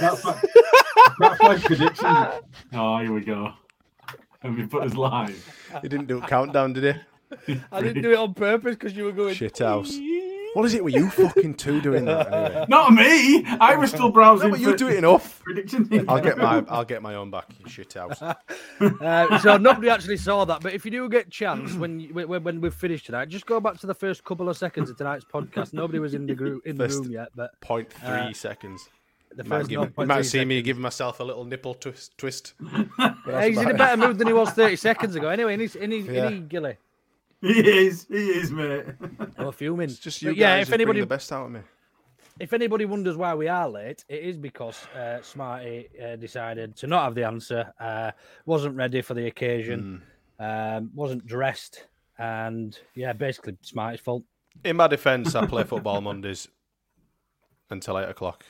That's my, that's my prediction. Oh, here we go. And we put us live. He didn't do a countdown, did he? I didn't do it on purpose because you were going. Shit house. What is it with you fucking two doing that? Anyway? Not me. I was still browsing. No, but you for do it enough. Prediction. I'll get my I'll get my own back. You shit house. Uh, so nobody actually saw that, but if you do get chance when you, when, when we've finished tonight, just go back to the first couple of seconds of tonight's podcast. Nobody was in the group in the First room yet, but Point three Uh, seconds. the You might, first give, you might see me seconds. giving myself a little nipple twist. twist. Uh, he's in a better mood than he was 30 seconds ago. Anyway, any any Yeah. any gilly. He is. He is, mate. I'm fuming. It's just But you yeah, guys if just anybody the best out of me. if anybody wonders why we are late, it is because uh, Smarty uh, decided to not have the answer, uh, wasn't ready for the occasion, um, wasn't dressed, and yeah, basically Smarty's fault. In my defence, I play football Mondays until eight o'clock.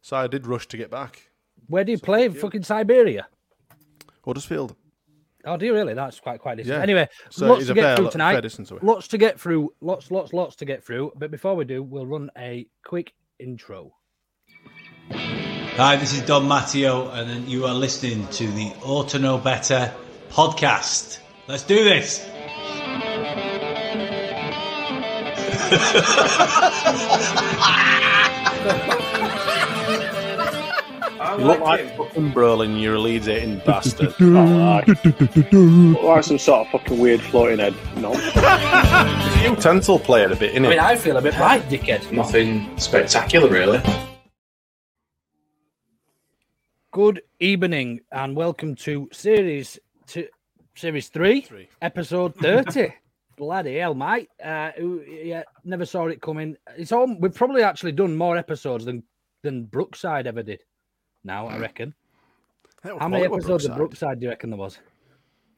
So I did rush to get back. Where do you play? Fucking Siberia. Huddersfield. Oh, do you really? That's quite quite distant. Yeah. Anyway, So lots to get fair- through tonight. Lots to get through. Lots, lots, lots to get through. But before we do, we'll run a quick intro. Hi, this is Don Matteo, and you are listening to the Auto Know Better podcast. Let's do this. You look like fucking Brolin, you're a Leeds hating bastard. Look like some sort of fucking weird floating head. No. Utensil player a bit, innit? I mean, I feel a bit right, dickhead. Nothing spectacular, really. Good evening and welcome to series to series three, Three. episode thirty. Bloody hell, mate! Uh, yeah, never saw it coming. It's all we've probably actually done more episodes than than Brookside ever did. Now I hmm. reckon. How many quality episodes of Brookside. Brookside do you reckon there was?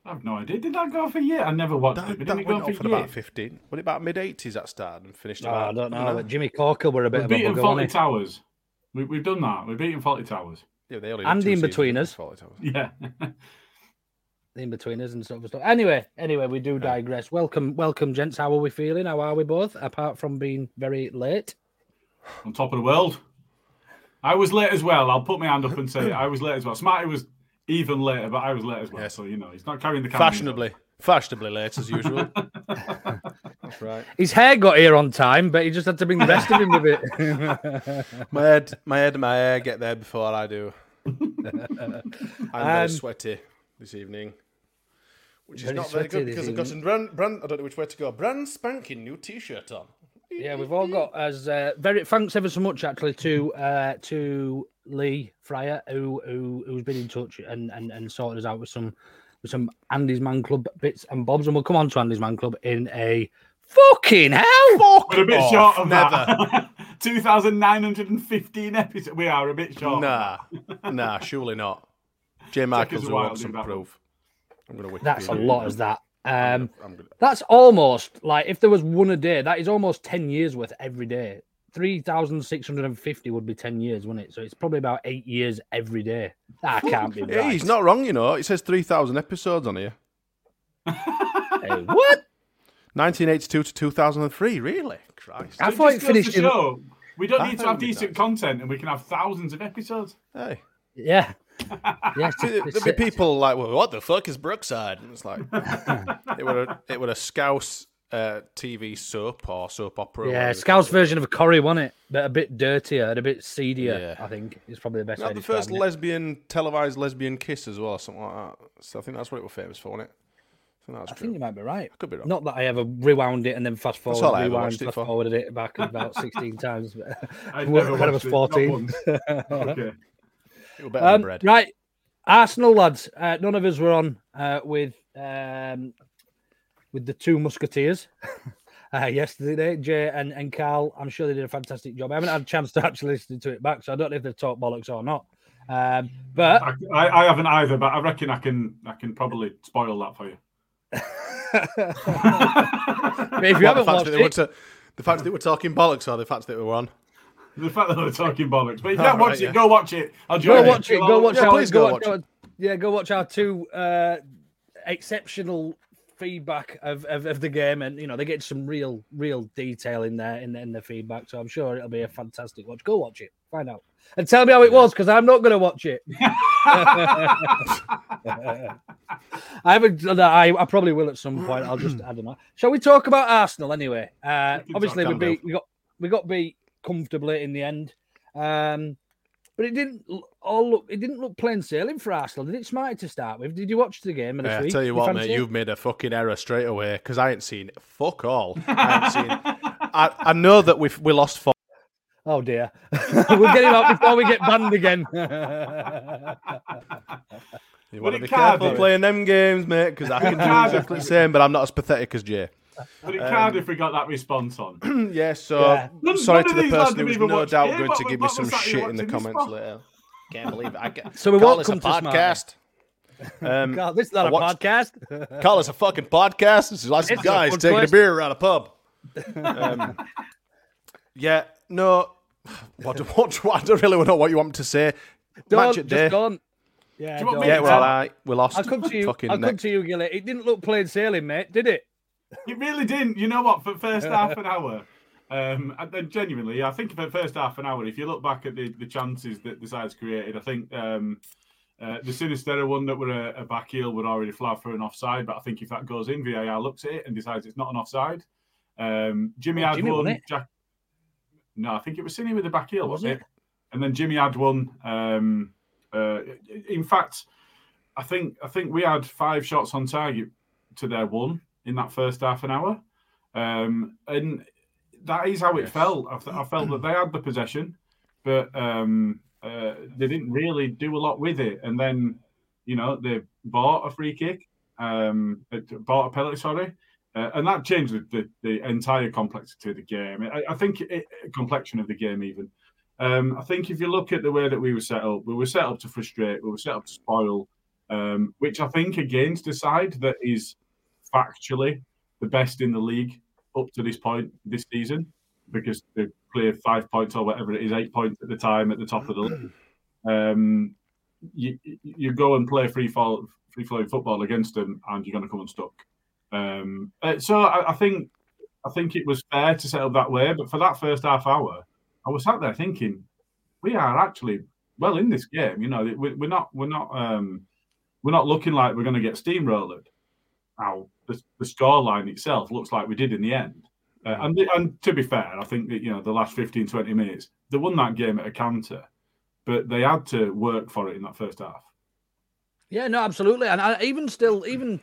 I have no idea. Did that go for a year? I never watched it. That, But that didn't it go went for off a at year? about 15. What about mid 80s that started and finished Oh, about? I don't know. but Jimmy Corkhill were a bit We've of a beaten bugger, Fawlty wasn't he? Towers. We, we've done that. We've beaten Fawlty Towers. Yeah, they only And did two in between us. Fawlty Towers. Yeah. in between us and sort of stuff. Anyway, anyway, we do digress. Welcome, welcome, gents. How are we feeling? How are we both? Apart from being very late. On top of the world. I was late as well. I'll put my hand up and say I was late as well. Smarty was even later, but I was late as well. Yes. So, you know, he's not carrying the camera. Fashionably. Fashionably late as usual. That's right. His hair got here on time, but he just had to bring the rest of him with it. My head, my head and my hair get there before I do. I'm very Um, sweaty this evening. Which is Very not very good because I've got evening. some brand, brand, I don't know which way to go, brand spanking new t shirt on. Yeah, we've all got as uh, very thanks ever so much actually to uh, to Lee Fryer who, who who's been in touch and, and and sorted us out with some with some Andy's Man Club bits and bobs, and we'll come on to Andy's Man Club in a fucking hell. We're a bit off, short of never. that. 2,915 episodes. We are a bit short. Nah, nah, surely not. J. us Michaels a will want some do that one. proof. I'm going to That's a lot as that. Um, I'm gonna, that's almost like if there was one a day, that is almost 10 years worth every day. 3,650 would be 10 years, wouldn't it? So it's probably about eight years every day. That can't be yeah, right. he's not wrong, you know. It says 3,000 episodes on here. Hey, what? 1982 to 2003, really? Christ. I So thought just it goes finished to in. show we don't I need to have decent nice. content, and we can have thousands of episodes. Hey. Yeah. Yeah. See, There'd be people like, well, what the fuck is Brookside? And it's like, it would a, it would a Scouse uh, TV soap or soap opera. Yeah, whatever they Scout's call it. version of Corrie, wasn't it? But a bit dirtier and a bit seedier, Yeah. I think, is probably the best way Not the first it. lesbian televised lesbian kiss as well, something like that. So I think that's what it was famous for, wasn't it? I think that's I true. think you might be right. I Could be wrong. Not that I ever rewound it and then fast forward, all I ever rewind, it fast for. forwarded it back about 16 times. I'd when I was watched it, not 14. once. Okay. It was better than Um, bread. right, Arsenal lads. Uh, none of us were on uh, with um, with the two Musketeers uh, yesterday. Jay and, and Carl. I'm sure they did a fantastic job. I haven't had a chance to actually listen to it back, so I don't know if they've talked bollocks or not. Um, but I, I, I haven't either, but I reckon I can I can probably spoil that for you. If you What, haven't the, fact watched that they were it, the fact that we're talking bollocks or the fact that we were on? The fact that we're talking bollocks, but if you All can't watch right, it, yeah. go watch it. I'll go join watch it. You'll Go watch Yeah, our. please go Go watch watch our, yeah, go watch our two uh, exceptional feedback of, of, of the game, and you know they get some real real detail in there in the, in the feedback. So I'm sure it'll be a fantastic watch. Go watch it, find out, and tell me how it was because I'm not going to watch it. I haven't. I, I probably will at some point. I'll just. I don't know. Shall we talk about Arsenal anyway? Uh, obviously, we talk, can't beat. We got. We got beat comfortably in the end. Um, but it didn't l- all look. It didn't look plain sailing for Arsenal. Did it smart to start with? Did you watch the game? Yeah, I week? tell you Did what, fancy mate, it? you've made a fucking error straight away because I ain't seen fuck all. I ain't seen. I, I know that we we lost four. Oh dear. we'll get him out before we get banned again. You want to be careful playing them games, mate, because I can do exactly the same, but I'm not as pathetic as Jay. But it Um, can't if we got that response on. yeah, so Yeah. None- sorry none to the person have who's even no watched doubt it. going to give me some was that you shit in the comments for? later. Can't believe it. I get, So we Carl, won't it's a come to Smart. podcast. Um, God, this is not I a watched- podcast. call it's a fucking podcast. This is like some It's a guys taking place. a beer around a pub. Um, yeah, no. What, do- what, do- I don't really know what you want me to say. Don't, Match at day. don't. Yeah, Do don't. Yeah, well, I we lost. I'll come to you. Fucking I'll come next- to you, Gilly. It didn't look plain sailing, mate, did it? It really didn't. You know what? For the first half an hour, um, and then genuinely, I think for the first half an hour, if you look back at the, the chances that the sides created, I think um, uh, the Sinisterra one that were a, a back heel would already flag for an offside. But I think if that goes in, VAR looks at it and decides it's not an offside. Um, Jimmy had Jimmy one. Jack... No, I think it was Cine with the back heel, Was wasn't it? it? And then Jimmy had one. Um, uh, in fact, I think I think we had five shots on target to their one in that first half an hour, um, and that is how it Yes. felt. I, th- I felt that they had the possession, but um, uh, they didn't really do a lot with it. And then, you know, they bought a free kick, um, uh, bought a penalty, sorry, uh, and that changed the, the, the entire complexity of the game. I, I think it, complexion of the game even. Um, I think if you look at the way that we were set up, we were set up to frustrate, we were set up to spoil, um, which I think against a side that is factually the best in the league up to this point this season, because they clear five points or whatever it is, eight points at the time at the top of the league. Um, you, you go and play free fall, free flowing football against them, and you're going to come unstuck. Um, uh, so I, I think I think it was fair to set up that way, but for that first half hour, I was sat there thinking, we are actually well in this game. You know, we, we're not we're not um, we're not looking like we're going to get steamrolled. Now the, the scoreline itself looks like we did in the end. Uh, and, and to be fair, I think that you know the last 15, 20 minutes they won that game at a counter, but they had to work for it in that first half. Yeah, no, absolutely. And I, even still, even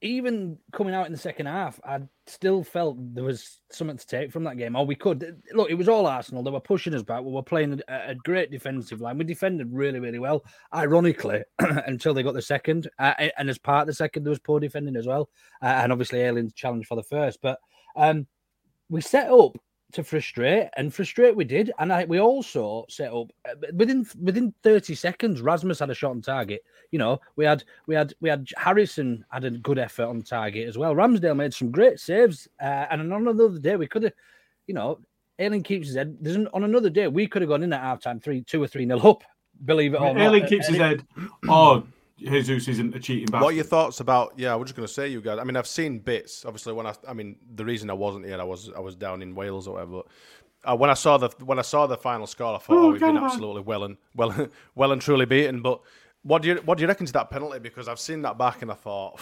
even coming out in the second half, I still felt there was something to take from that game. Or we could look. It was all Arsenal. They were pushing us back. We were playing a, a great defensive line. We defended really, really well. Ironically, until they got the second, uh, and as part of the second, there was poor defending as well. Uh, and obviously, Ayling's challenge for the first. But um, we set up to frustrate, and frustrate we did. And I, we also set up uh, within within thirty seconds. Rasmus had a shot on target. You know, we had we had we had Harrison had a good effort on target as well. Ramsdale made some great saves, uh, and on another day we could have, you know, Ayling keeps his head. There's an, on another day we could have gone in at halftime three, two or three nil up. Believe it or not, Ayling keeps his head. Oh, Jesus isn't a cheating bastard. What are your thoughts about? Yeah, I was just going to say, you guys. I mean, I've seen bits. Obviously, when I, I mean, the reason I wasn't here, I was, I was down in Wales or whatever. But uh, when I saw the, when I saw the final score, I thought, Oh, oh, we've been God. absolutely well and well, well and truly beaten. But what do you, what do you reckon to that penalty? Because I've seen that back and I thought,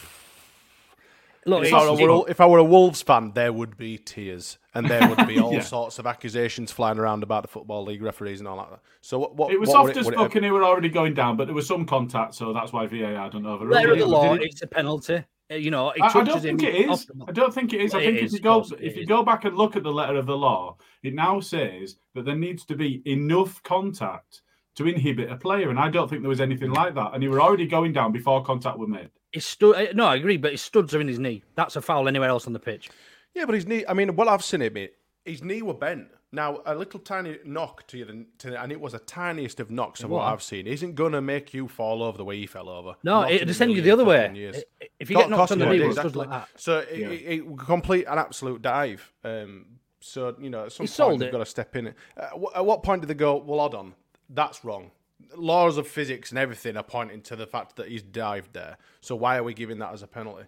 Look, if, I were, if I were a Wolves fan, there would be tears and there would be all Yeah. sorts of accusations flying around about the football league referees and all that. So what? what It was what would soft as fuck, and they were already going down, but there was some contact, so that's why VAR done overruled. letter of it. the law, it- it's a penalty. Uh, You know, it I, I don't think him it off is. the ball. I don't think it is. I It think is, if you go if you go back and look at the letter of the law, it now says that there needs to be enough contact to inhibit a player, and I don't think there was anything like that. And he were already going down before contact was made. His stu- uh, no, I agree, but his studs are in his knee. That's a foul anywhere else on the pitch. Yeah, but his knee. I mean, well, I've seen it, mate. His knee were bent. Now, a little tiny knock to you, to, and it was the tiniest of knocks of what What? I've seen. Isn't gonna make you fall over the way he fell over. No, Not it- in a it'll send you the other way. If you get knocked on the knee exactly. like that. So it, Yeah. it, it complete an absolute dive. Um, so you know, at some He point it. got to step in. Uh, at what point did they go? Well, hold on, that's wrong. Laws of physics and everything are pointing to the fact that he's dived there. So why are we giving that as a penalty?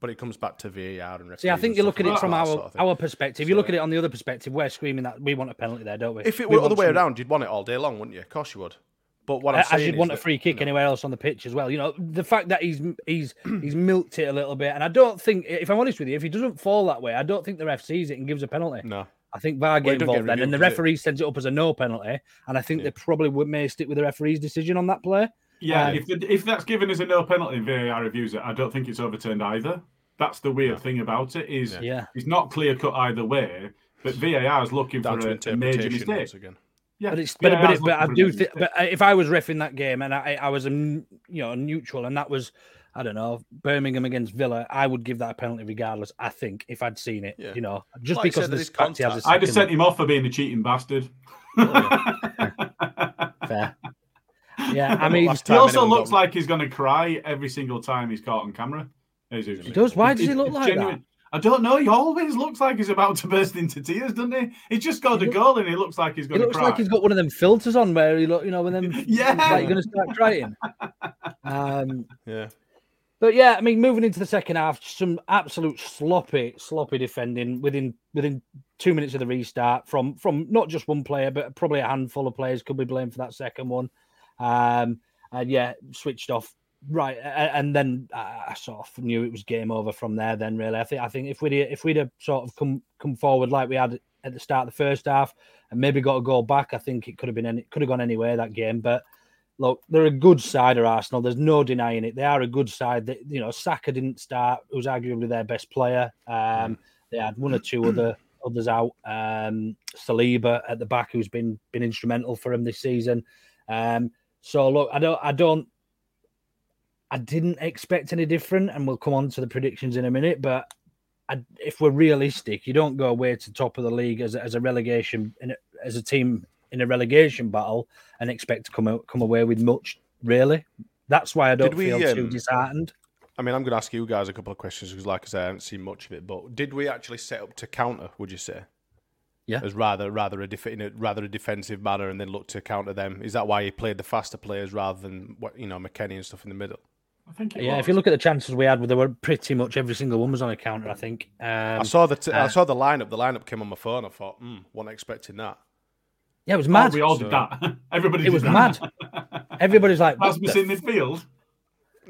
But it comes back to VAR and. See, I think you look at it from our sort of our perspective. You look at it on the other perspective. We're screaming that we want a penalty there, don't we? If it We were the other way around, you'd want it all day long, wouldn't you? Of course you would. But what I'm as you'd want a free kick anywhere else on the pitch as well. You know, the fact that he's he's he's milked it a little bit, and I don't think, if I'm honest with you, if he doesn't fall that way, I don't think the ref sees it and gives a penalty. No. I think VAR Well, get involved then, and the does it? referee sends it up as a no penalty, and I think they probably would may stick with the referee's decision on that play. Yeah, Um, if the, if that's given as a no penalty and VAR reviews it, I don't think it's overturned either. That's the weird thing about it is Yeah. it's not clear cut either way, but VAR is looking Down for a, a major interpretation mistake. again. Yeah, But it's but, but, VAR it, is but I looking for a do think. But uh, if I was refing that game and I I was um, you know neutral and that was I don't know Birmingham against Villa, I would give that a penalty regardless. I think if I'd seen it, Yeah. you know, just Like because said, of the there is fact he has contact. I'd have sent him off for being a cheating bastard. Fair. Yeah, I mean, He also looks got- like he's going to cry every single time he's caught on camera. Jesus. He does? Why does he look it's like that? I don't know. He always looks like he's about to burst into tears, doesn't he? He just got a goal and he looks like he's He going to cry. It looks cry. like he's got one of them filters on where he look, you know, when them Yeah. like you're gonna start crying. Um, Yeah. but yeah, I mean, moving into the second half, some absolute sloppy, sloppy defending within within two minutes of the restart from from not just one player, but probably a handful of players could be blamed for that second one. Um, and yeah, switched off right, and then I sort of knew it was game over from there. Then really, I think I think if we'd if we'd have sort of come come forward like we had at the start of the first half and maybe got a goal back, I think it could have been any, could have gone anywhere that game. But look, they're a good side of Arsenal. There's no denying it. They are a good side. That you know, Saka didn't start. It was arguably their best player. Um, they had one or two other others out. Um, Saliba at the back, who's been been instrumental for him this season. Um, so look, I don't, I don't, I didn't expect any different, and we'll come on to the predictions in a minute. But I, if we're realistic, you don't go away to top of the league as a, as a relegation in a, as a team in a relegation battle and expect to come out, come away with much. Really, that's why I don't we, feel too um, disheartened. I mean, I'm going to ask you guys a couple of questions because, like I said, I haven't seen much of it. But did we actually set up to counter? Would you say? Yeah. As rather rather a def- in a rather a defensive manner, and then look to counter them. Is that why he played the faster players rather than what you know McKennie and stuff in the middle? I think Yeah, was. if you look at the chances we had, they were pretty much every single one was on a counter. I think. Um, I saw the t- I uh, saw the lineup. The lineup came on my phone. I thought, hmm, wasn't expecting that. Yeah, it was Oh, mad. we all So- did that. Everybody It did was that. mad. Everybody's like, what Rasmus the in midfield.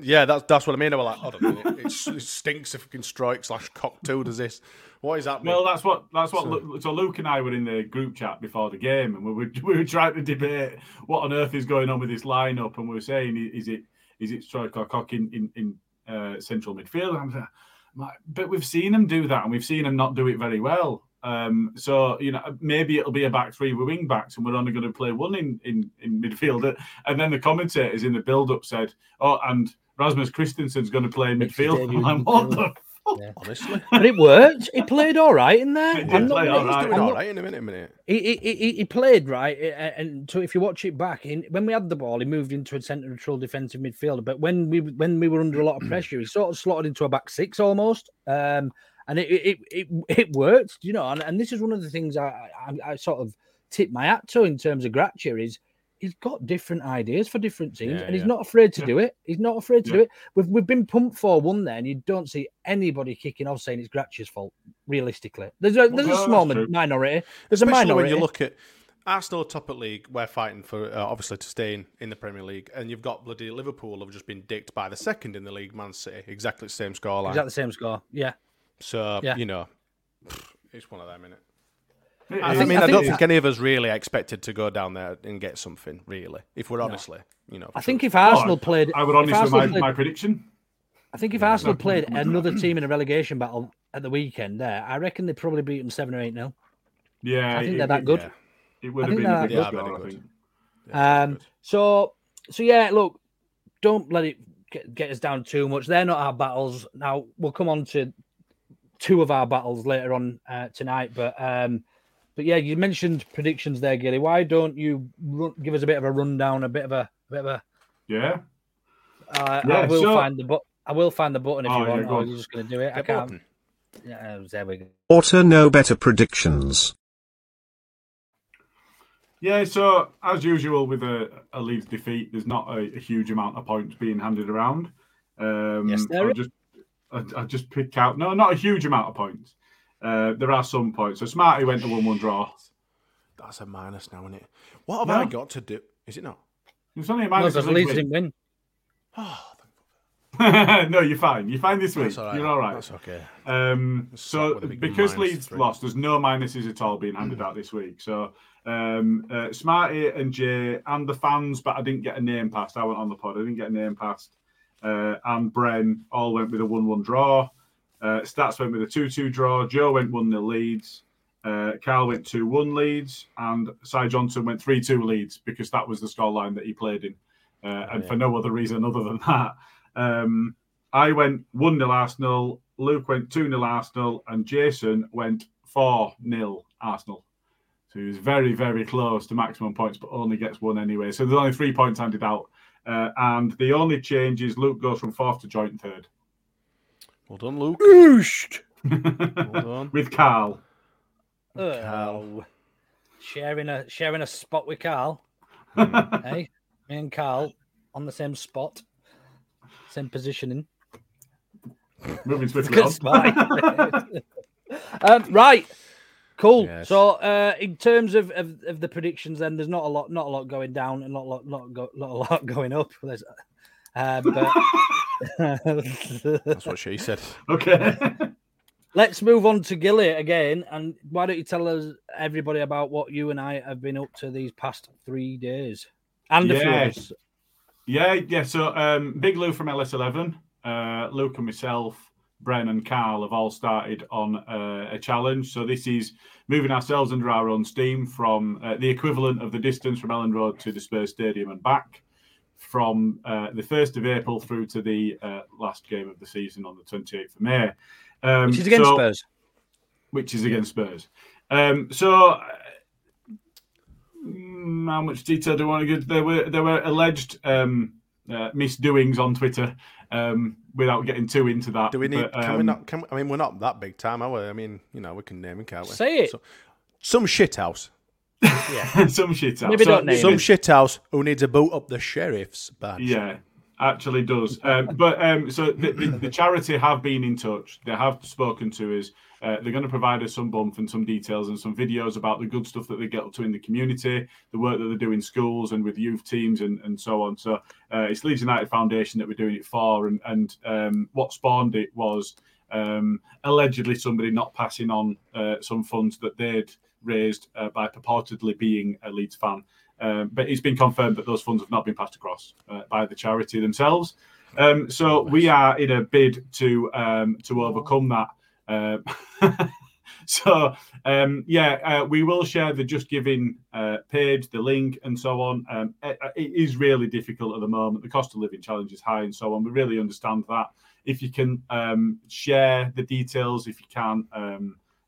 Yeah, that's that's what I mean. I was like, hold on a minute. It, s- it stinks if we can Struijk slash Koch two does this. What is happening? Well, that's what that's what. So- Lu- So Luke and I were in the group chat before the game, and we were we were trying to debate what on earth is going on with this lineup, and we were saying, is it is it Struijk or Koch in in, in uh, central midfield? And I'm like, I'm like, but we've seen him do that, and we've seen him not do it very well. Um, so you know, maybe it'll be a back three with wing backs, and we're only going to play one in in in midfield. And then the commentators in the build up said, "Oh, and Rasmus Kristensen's going to play in midfield." I'm like, what midfield. the Honestly, but it worked. He played all right in there. He did I'm not- play all he's doing I'm not- right in a minute. A minute. He, he, he, he played right, eh, eh, and so if you watch it back, in, when we had the ball, he moved into a central defensive midfielder. But when we when we were under a lot of pressure, he sort of slotted into a back six almost, um, and it it, it it worked, you know. And, and this is one of the things I, I I sort of tip my hat to in terms of Gracia is he's got different ideas for different teams, Yeah, and he's yeah. not afraid to Yeah. do it. He's not afraid to do it. We've we've been pumped for one there, and you don't see anybody kicking off saying it's Gracia's fault. Realistically, there's a there's no, a small minority. There's a Especially minority. when you look at Arsenal top at league, we're fighting for uh, obviously to stay in, in the Premier League, and you've got bloody Liverpool have just been dicked by the second in the league, Man City, exactly the same scoreline. Exactly the same score. Yeah. So Yeah. you know, it's one of them, innit? It I, is. think- mean, I I, don't think- think any of us really expected to go down there and get something, really. If we're honestly, you know. I for think if Arsenal Oh, played, I would honestly Arsenal my, played- my prediction. I think if Arsenal played another team in a relegation battle at the weekend, there, I reckon they'd probably beat them seven or eight nil. Yeah, I think it, they're that good. yeah. It would I have been a big that score, good. I Very think. Yeah, Um, good. so, so yeah, look, don't let it get, get us down too much. They're not our battles. Now we'll come on to two of our battles later on uh, tonight, but um, but yeah, you mentioned predictions there, Gilly. Why don't you run, give us a bit of a rundown, a bit of a, a bit of a? Yeah. Uh, I will so- find the but. I will find the button if Oh, you want. go or you're just going to do it. I can't. button. Yeah, there we go. Auto know better predictions. Yeah, so as usual with a, a Leeds defeat, there's not a, a huge amount of points being handed around. Um, Yes, there I'll is. just I, I just pick out no, not a huge amount of points. Uh, there are some points. So Smarty went to one-one draw. That's a minus now, isn't it? What have No. I got to do? Is it not? It's only a No, minus. because if Leeds Leeds didn't win. Oh, no, you're fine. You're fine this week. all right. You're all right. That's okay. Um, so start with a big because Leeds three. lost, there's no minuses at all being handed out this week. So um, uh, Smarty and Jay and the fans, but I didn't get a name passed. I went on the pod. I didn't get a name passed. Uh, and Bren all went with a one-one draw. Uh, Stats went with a two-two draw. Joe went one 0 Leeds. Uh, Carl went two-one Leeds, and Cy Johnson went three-two Leeds because that was the scoreline that he played in, uh, and for no other reason other than that. Um, I went 1 0 Arsenal, Luke went 2 0 Arsenal, and Jason went 4 0 Arsenal. So he was very, very close to maximum points, but only gets one anyway. So there's only three points handed out. Uh, and the only change is Luke goes from fourth to joint third Well done, Luke. Well done. with Carl. Oh, sharing a sharing a spot with Carl. hey, me and Carl on the same spot, same positioning. Moving swiftly on. spot. um, right, cool. Yes. So, uh, in terms of, of, of the predictions, then there's not a lot, not a lot going down, and not a lot, not, go, not a lot going up. There's, uh, but That's what she said. okay. Let's move on to Gilly again. And why don't you tell us, everybody, about what you and I have been up to these past three days? And a few Yeah. Yeah, yeah. So um, Big Lou from LS11, uh, Luke and myself, Bren and Carl have all started on uh, a challenge. So this is moving ourselves under our own steam from uh, the equivalent of the distance from Elland Road to the Spurs Stadium and back from uh, the 1st of April through to the uh, last game of the season on the 28th of May. Um, Which is against so- Spurs. which is against Spurs. Um, so, uh, how much detail do I want to give? There were there were alleged um, uh, misdoings on Twitter. Um, without getting too into that, Do we need? but, can we um, not? Can we, I mean, we're not that big time, are we? I mean, you know, we can name it, can't we? Say it. So, some shit house. some shit out. Maybe So don't name it- Some shit house who needs to boot up the sheriff's badge. Yeah, actually does. Um, but um, so the, the, the charity have been in touch. They have spoken to us. Uh, they're going to provide us some bump and some details and some videos about the good stuff that they get up to in the community, the work that they do in schools and with youth teams and, and so on. So uh, it's Leeds United Foundation that we're doing it for. And, and um, what spawned it was um, allegedly somebody not passing on uh, some funds that they'd raised uh, by purportedly being a Leeds fan. Um, but it's been confirmed that those funds have not been passed across uh, by the charity themselves. Um, so we are in a bid to um, to overcome that. Uh, so um, yeah, uh, we will share the Just Giving uh, page, the link, and so on. Um, it, it is really difficult at the moment. The cost of living challenge is high, and so on. We really understand that. if you can um, share the details, if you can.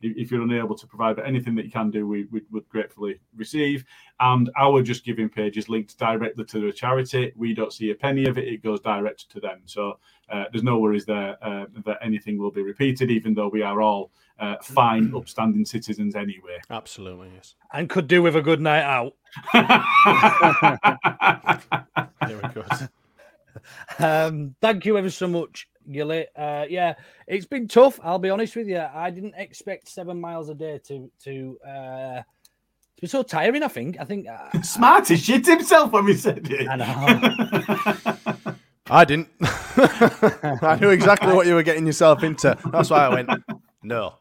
If if you're unable to provide, but anything that you can do, we, we would gratefully receive. And our Just Giving page is linked directly to the charity. We don't see a penny of it; it goes direct to them. So uh, there's no worries there uh, that anything will be repeated, even though we are all uh, fine, upstanding citizens anyway. Absolutely, yes. And could do with a good night out. Very good. Um, thank you ever so much, Gilly. Uh, yeah, it's been tough. I'll be honest with you. I didn't expect seven miles a day to to uh, to be so tiring. I think. I think. Uh, Smarty shit himself when we said it. I know. I didn't. I knew exactly what you were getting yourself into. That's why I went, no.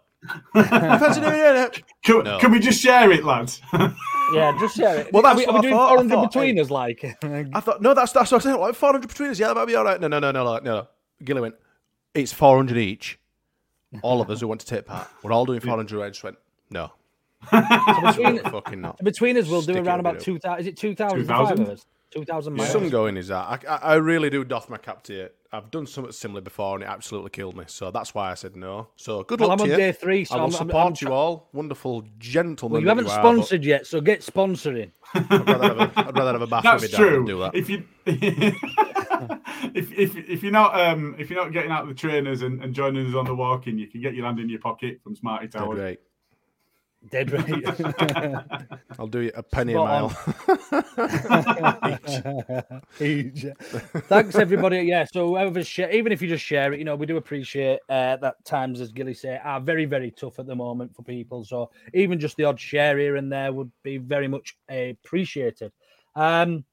Fancy doing it? Can, No. can we just share it, lads? yeah, just share it. Well, Are we, are we doing thought. 400 thought, between hey. us, like. I thought, no, that's that's what I was saying. Like 400 between us. Yeah, that might be all right. No, no, no, no, no, no, no. Gilly went, it's 400 each. All of us who want to take part, we're all doing 400. I just went, no. between, Fucking not. between us, we'll do Stick it around about it. 2,000. Is it 2,000? 2,000? 2,000 miles. Some going is that. I, I, I really do doff my cap to you. I've done something similar before and it absolutely killed me. So that's why I said no. So good Well, luck I'm to on you. day three, so I will I'm- I'm- support I'm you all. Wonderful gentlemen. Well, you haven't you are, but sponsored yet, so get sponsoring. I'd rather have a, I'd rather have a bath That's with my dad true. than do that. If you if, if if you're not um if you're not getting out of the trainers and, and joining us on the walking, you can get your hand in your pocket from Smarty Dead right. Dead right. I'll do you a penny Spot a mile. Each. Thanks everybody. Yeah, so whoever share, even if you just share it, you know, we do appreciate uh, that times, as Gilly say, are very, very tough at the moment for people. So even just the odd share here and there would be very much appreciated. Um,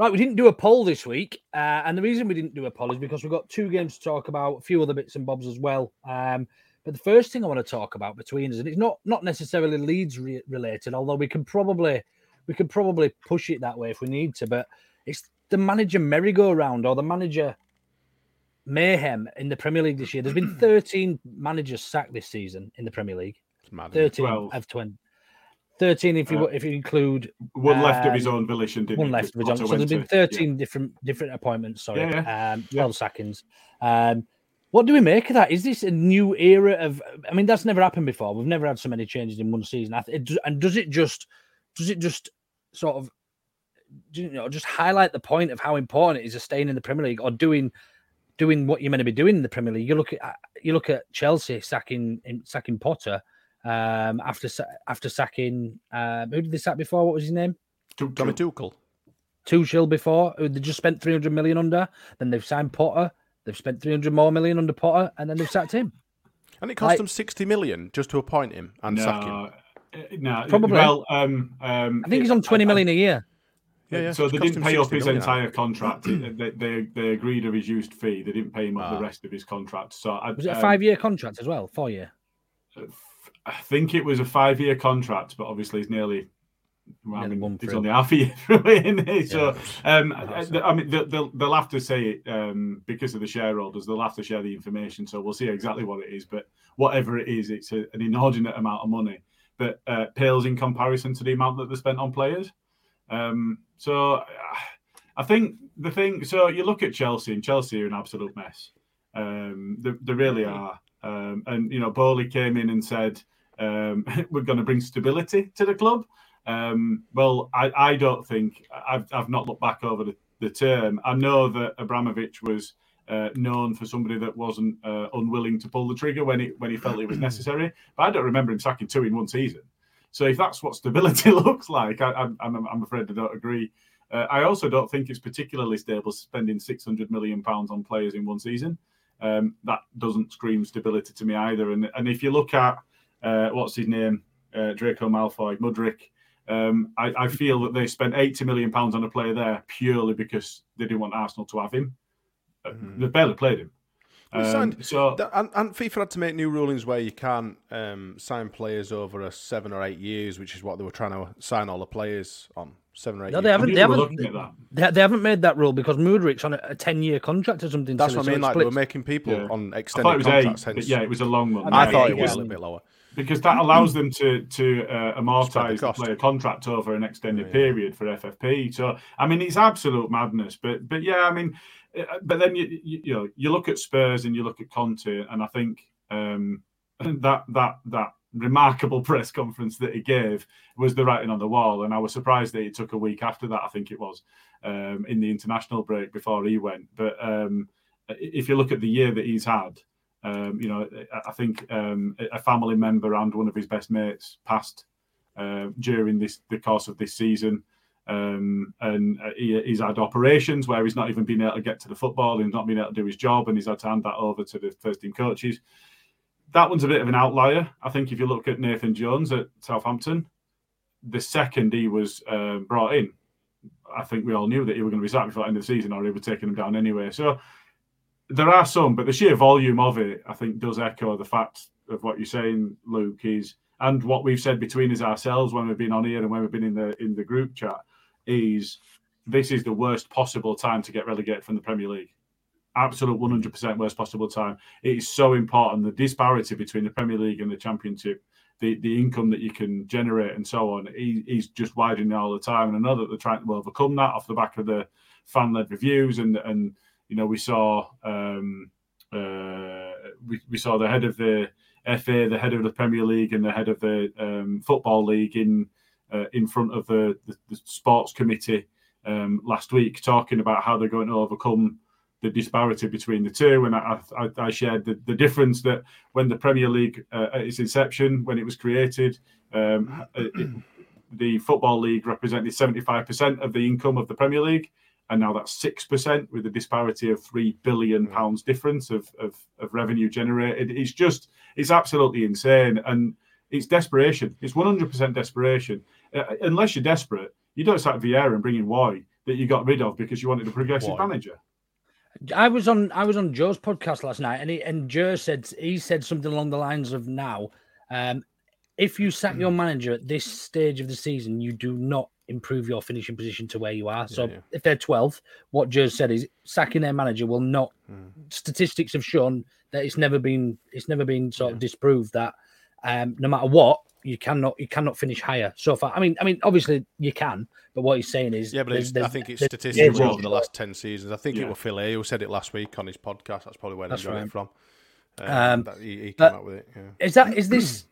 right, we didn't do a poll this week, uh, and the reason we didn't do a poll is because we've got two games to talk about, a few other bits and bobs as well. Um, but the first thing I want to talk about between us, and it's not not necessarily Leeds re- related, although we can probably we could probably push it that way if we need to, but it's the manager merry-go-round or the manager mayhem in the Premier League this year. There's been 13 managers sacked this season in the Premier League. It's mad, 13 Twelve. of 20. 13 if you Uh, if you include One left of his um, own volition, didn't one left of his own. So there's been to- yeah. 13 different different appointments. Sorry, Yeah, um, 12 sackings. Um, what do we make of that? Is this a new era of? I mean, that's never happened before. We've never had so many changes in one season. It, and does it just does it just sort of you know just highlight the point of how important it is to staying in the Premier League or doing doing what you're meant to be doing in the Premier League? You look at you look at Chelsea sacking sacking Potter um, after after sacking um, who did they sack before? What was his name? Tommy Tuchel. Tuchel before, who they just spent 300 million under. Then they've signed Potter. They've spent 300 more million under Potter, and then they've sacked him. And it cost Like- them 60 million just to appoint him and sack him. No, uh, Probably. Well, um, um, I think he's on 20 million a year. Yeah, yeah. So It's they didn't pay up 60 his million, entire contract. they, they they agreed a reduced fee. They didn't pay him up Ah. the rest of his contract. So I, Was it a um, five year contract as well? Four year. I think it was a five year contract, but obviously it's nearly. Well, I mean, it's only half a year through, isn't it? So, um, I, I mean, they'll, they'll, have to say it um, because of the shareholders. They'll have to share the information, so we'll see exactly what it is. But whatever it is, it's a, an inordinate amount of money, that uh, pales in comparison to the amount that they spent on players. Um, so, I think the thing. So you look at Chelsea, and Chelsea are an absolute mess. Um, they, they really are. Um, and you know, Boehly came in and said, um, "We're going to bring stability to the club." Um, well, I, I don't think I've, I've not looked back over the, the term. I know that Abramovich was uh, known for somebody that wasn't uh, unwilling to pull the trigger when it when he felt it was necessary. But I don't remember him sacking two in one season. So if that's what stability looks like, I, I'm, I'm I'm afraid I don't agree. Uh, I also don't think it's particularly stable spending 600 million pounds on players in one season. Um, that doesn't scream stability to me either. And and if you look at uh, what's his name, uh, Draco Malfoy, Mudryk, um, I, I feel that they spent 80 million pounds on a player there purely because they didn't want Arsenal to have him. Uh, They barely played him. Um, signed- so and, and FIFA had to make new rulings where you can't um, sign players over a seven or eight years, which is what they were trying to sign all the players on seven or eight. No, they haven't. They haven't. looking at that. They, they haven't made that rule because Mudryk's on a, a ten-year contract or something. That's what I mean. it Like they were making people Yeah. on extended thought it was eight, contracts. hence, yeah, it was a long one. I Yeah, thought it was yeah. a little bit lower. because that allows them to to uh, amortize the cost. player contract over an extended Yeah. period for FFP. So I mean, it's absolute madness. But but yeah, I mean, uh, but then you, you, you know you look at Spurs and you look at Conte, and I think um, that that that remarkable press conference that he gave was the writing on the wall, and I was surprised that it took a week after that. I think it was um, in the international break before he went. But um, if you look at the year that he's had, um, you know, I think um, a family member and one of his best mates passed uh, during this the course of this season. Um, and uh, he, he's had operations where he's not even been able to get to the football, he's not been able to do his job, and he's had to hand that over to the first team coaches. That one's a bit of an outlier. I think if you look at Nathan Jones at Southampton, the second he was uh, brought in, I think we all knew that he was going to be sacked before the end of the season, or he would taking him down anyway. So there are some, but the sheer volume of it, I think, does echo the fact of what you're saying, Luke. Is and what we've said between us ourselves when we've been on here and when we've been in the in the group chat is this is the worst possible time to get relegated from the Premier League. Absolute 100% worst possible time. It is so important. The disparity between the Premier League and the Championship, the, the income that you can generate and so on, he's just widening all the time. And I know that they're trying to overcome that off the back of the fan led reviews. And, and, you know, we saw, um, uh, we, we saw the head of the FA, the head of the Premier League, and the head of the um, Football League in uh, in front of the, the, the sports committee um, last week, talking about how they're going to overcome the disparity between the two. And I, I, I shared the, the, difference that when the Premier League, uh, at its inception, when it was created, um, it, the Football League represented 75% of the income of the Premier League. And now that's 6% with a disparity of £3 billion pounds difference of, of, of revenue generated. It's just, it's absolutely insane. And it's desperation. It's 100% desperation. Uh, unless you're desperate, you don't sack Vieira and bring in Roy that you got rid of because you wanted a progressive Boy. manager. I was on I was on Joe's podcast last night, and he, and Joe said he said something along the lines of now, um, if you sack your manager at this stage of the season, you do not improve your finishing position to where you are. So yeah, yeah. if they're 12th, what Joe said is sacking their manager will not. Mm. Statistics have shown that it's never been it's never been sort yeah. of disproved that um, no matter what, you cannot you cannot finish higher so far. I mean, I mean, obviously you can, but what he's saying is, yeah, but there's, there's, I think it's statistical over the last ten seasons. I think yeah. it was Phil A who said it last week on his podcast. That's probably where he got right. it from. Um, um, he, he, came up with it. Yeah. Is that is this?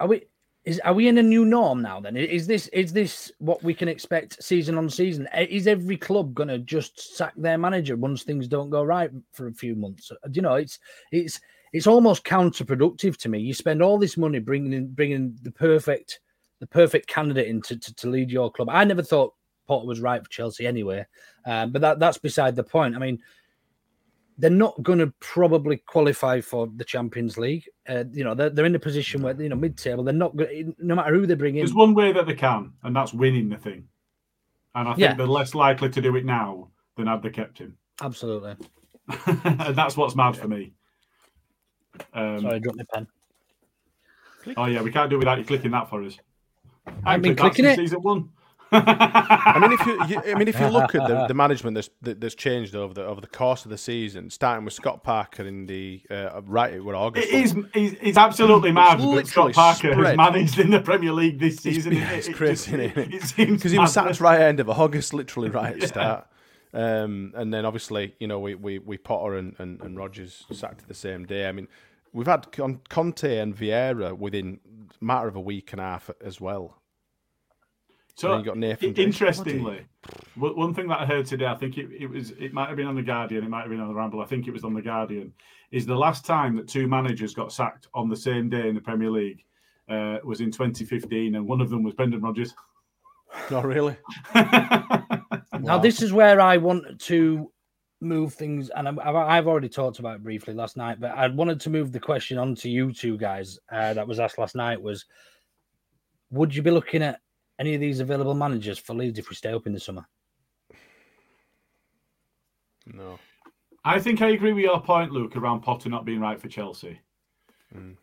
Are we? Is are we in a new norm now? Then is this is this what we can expect season on season? Is every club going to just sack their manager once things don't go right for a few months? You know, it's it's it's almost counterproductive to me. You spend all this money bringing in, bringing the perfect the perfect candidate in to, to, to lead your club. I never thought Potter was right for Chelsea anyway, um, but that that's beside the point. I mean, they're not going to probably qualify for the Champions League. Uh, you know, they're, they're in a position where you know mid-table. They're not going. No matter who they bring in, there's one way that they can, and that's winning the thing. And I think yeah. they're less likely to do it now than had they kept him. Absolutely. and that's what's mad for me. Um, Sorry, I dropped my pen. Oh yeah, we can't do it without you clicking that for us. I've been clicking it. Season one. I mean, if you, you, I mean, if you look at the, the management that's that's changed over the over the course of the season, starting with Scott Parker in the uh, right, what August. It is, he's, he's absolutely mad that Scott Parker spread. has managed in the Premier League this season. It's, it, crazy, Because he was sat at the right end of August, literally right at the yeah. start. Um, and then obviously, you know, we we, we Potter and, and, and Rodgers sacked the same day. I mean, we've had Conte and Vieira within a matter of a week and a half as well. So you got Nathan interestingly, one thing that I heard today, I think it, it was it might have been on the Guardian, it might have been on the Ramble. I think it was on the Guardian. Is the last time that two managers got sacked on the same day in the Premier League uh, was in 2015, and one of them was Brendan Rodgers. Not really. Now, this is where I want to move things, and I've already talked about it briefly last night, but I wanted to move the question on to you two guys uh, that was asked last night was, would you be looking at any of these available managers for Leeds if we stay up in the summer? No. I think I agree with your point, Luke, around Potter not being right for Chelsea. Mm.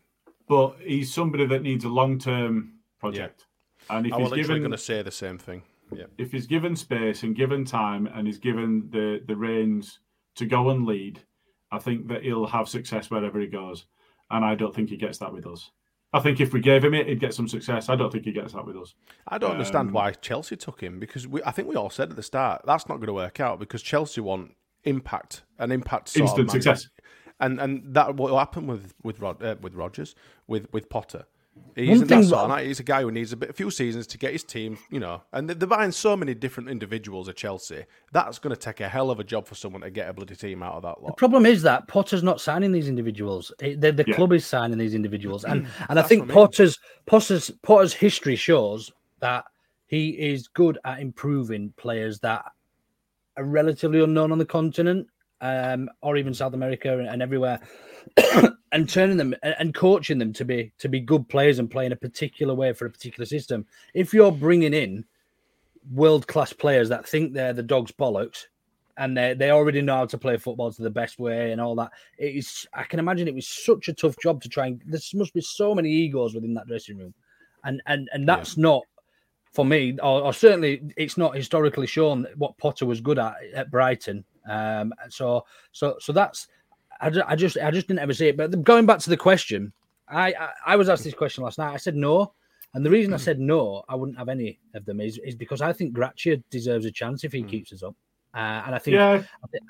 But he's somebody that needs a long term project. Yeah. And if I was given... going to say the same thing. Yeah. If he's given space and given time and he's given the, the reins to go and lead, I think that he'll have success wherever he goes. And I don't think he gets that with us. I think if we gave him it, he'd get some success. I don't think he gets that with us. I don't um, understand why Chelsea took him because we, I think we all said at the start that's not going to work out because Chelsea want impact, and impact Instant success. and and that what happened with with Rod, uh, with Rodgers with with Potter. He One thing that sort of that- night. He's a guy who needs a bit, a few seasons to get his team, you know. And they're buying so many different individuals at Chelsea. That's going to take a hell of a job for someone to get a bloody team out of that The problem is that Potter's not signing these individuals. It- The, the Yeah. club is signing these individuals, and and I think what I mean. Potter's Potter's Potter's history shows that he is good at improving players that are relatively unknown on the continent, um, or even South America and, and everywhere, and turning them and, coaching them to be to be good players and play in a particular way for a particular system. If you're bringing in world class players that think they're the dog's bollocks and they they already know how to play football to the best way and all that. It is I can imagine it was such a tough job to try and there must be so many egos within that dressing room. And and and that's not for me, or, or certainly it's not historically shown what Potter was good at at Brighton. Um so so so that's I, ju- I just I just didn't ever see it. But going back to the question, I, I I was asked this question last night. I said no. And the reason I said no, I wouldn't have any of them is, is because I think Gracia deserves a chance if he keeps us up. Uh, and I think, Yeah.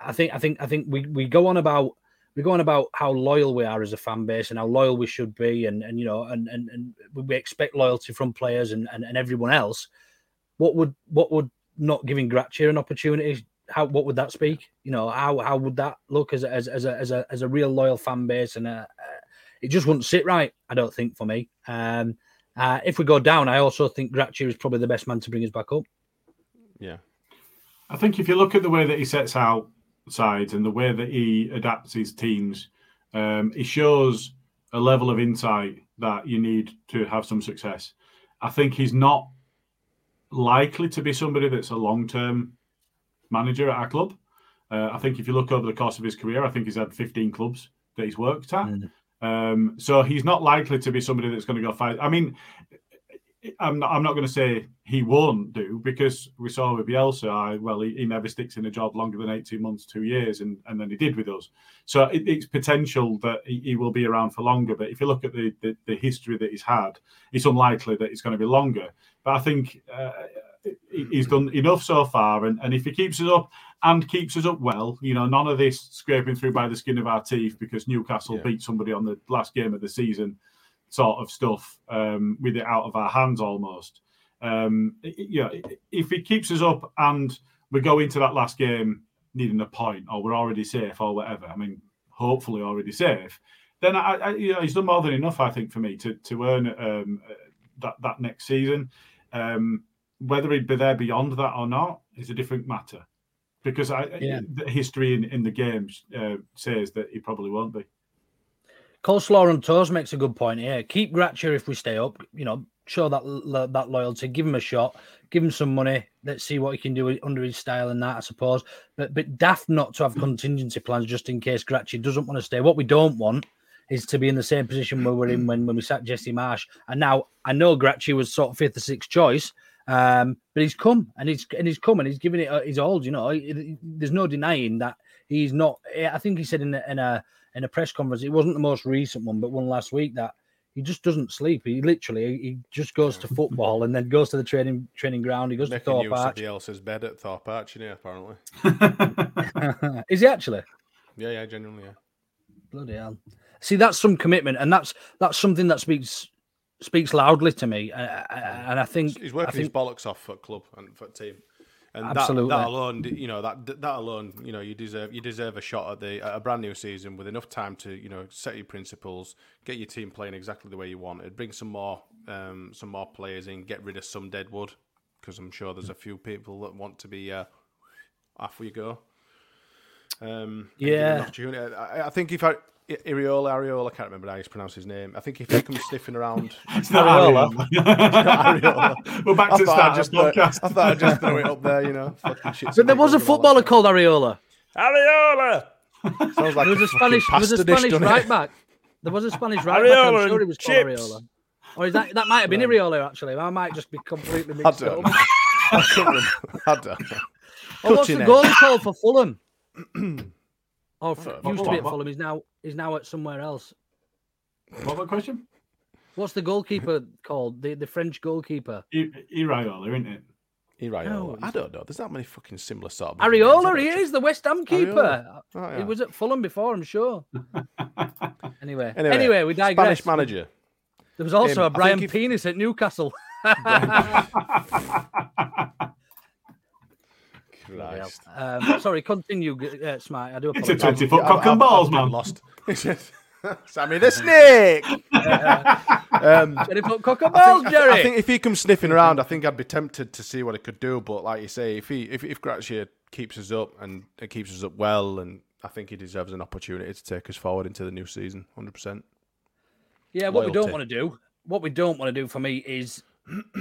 I, think, I think, I think we, we go on about we go on about how loyal we are as a fan base and how loyal we should be, and and you know, and and, and we expect loyalty from players and, and, and everyone else. What would what would not giving Gracia an opportunity? How what would that speak? You know, how how would that look as a, as, as a as a as a real loyal fan base? And a, it just wouldn't sit right. I don't think for me. Um, uh, if we go down, I also think Gracia is probably the best man to bring us back up. Yeah. I think if you look at the way that he sets out sides and the way that he adapts his teams, um, he shows a level of insight that you need to have some success. I think he's not likely to be somebody that's a long term manager at our club. Uh, I think if you look over the course of his career, I think he's had 15 clubs that he's worked at. Um, so he's not likely to be somebody that's going to go fight. I mean, I'm not, I'm not going to say he won't do because we saw with Bielsa, I, well, he, he never sticks in a job longer than 18 months, two years, and, and then he did with us. So it, it's potential that he, he will be around for longer. But if you look at the, the, the history that he's had, it's unlikely that it's going to be longer. But I think uh, he's done enough so far. And, and if he keeps us up and keeps us up well, you know, none of this scraping through by the skin of our teeth because Newcastle beat somebody on the last game of the season sort of stuff um, with it out of our hands almost. Um, you know, if he keeps us up and we go into that last game needing a point, or we're already safe, or whatever. I mean, hopefully already safe. Then I, I you know, he's done more than enough, I think, for me to to earn um, that that next season. Um, whether he'd be there beyond that or not is a different matter, because I, Yeah. the history in, in the games uh, says that he probably won't be. Coleslaw on toes makes a good point here. Keep Gracia if we stay up. You know, show that lo- that loyalty. Give him a shot. Give him some money. Let's see what he can do under his style and that, I suppose. But but daft not to have contingency plans just in case Gracia doesn't want to stay. What we don't want is to be in the same position we were in when, when we sat Jesse Marsch. And now I know Gracia was sort of fifth or sixth choice, um, but he's come and he's and he's come and he's giving it uh, his all. You know, there's no denying that he's not. I think he said in a, in a in a press conference, it wasn't the most recent one, but one last week that he just doesn't sleep. He literally he just goes to football and then goes to the training training ground. He goes Making to Thorpe Arch. the else's bed at Thorpe Arch, you know, apparently. Is he actually? Yeah, yeah, genuinely, yeah. Bloody hell! See, that's some commitment, and that's that's something that speaks speaks loudly to me. Uh, uh, and I think he's working his think- bollocks off for club and for team. And that, Absolutely. that alone, you know, that that alone, you know, you deserve you deserve a shot at the at a brand new season with enough time to, you know, set your principles, get your team playing exactly the way you want. It bring some more um, some more players in, get rid of some dead wood because I'm sure there's a few people that want to be uh, off we go. Um, and give him an Yeah. I, I think if I Iraola, Ariola, I can't remember how he's pronounced his name. I think if he comes sniffing around, It's not Ariola. Ariola. We're back to thought I'd start just the podcast. throw- I thought I'd just throw it up there, you know. fucking shits But there was a giggles and all footballer that called Ariola. Ariola. Sounds like There was a fucking Spanish, there was a pasta dish, Spanish it? right back. There was a Spanish right back. I'm sure and he was called chips. Ariola. Or is that that might have been Ariola actually? I might just be completely I mixed don't up. know. I couldn't remember. I don't know. Oh, what's the Cutting goal edge. called for Fulham? oh, f- What- used to be at? Fulham. He's now he's now at somewhere else. What was the question? What's the goalkeeper called? The the French goalkeeper. I- Iriola, isn't it? Iriola. I don't know. There's not many fucking similar sort of. Areola, he is the West Ham keeper. Ariola. Oh, He was at Fulham before, I'm sure. anyway, Anyway, anyway, we digress. Spanish manager. There was also Um, a I Brian Penis at Newcastle. Christ. um, sorry, continue, uh, Smart. I do It's a 20 foot cock and balls, man. Lost. Sammy the snake. um, Jenny foot cock and I balls, think, Jerry. I think if he comes sniffing around, I think I'd be tempted to see what he could do. But like you say, if he if if Gracia keeps us up and and keeps us up well, and I think he deserves an opportunity to take us forward into the new season, hundred percent. Yeah, what we don't want to do, what we don't want to do for me is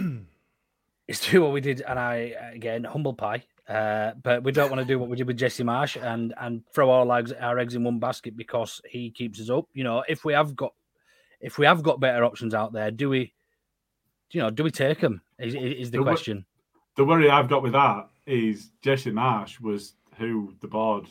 is do what we did, and I again humble pie. Uh, but we don't want to do what we did with Jesse Marsch and and throw all our eggs, our eggs in one basket because he keeps us up. You know, if we have got if we have got better options out there, do we? You know, do we take them? Is, is the The question. The worry I've got with that is Jesse Marsch was who the board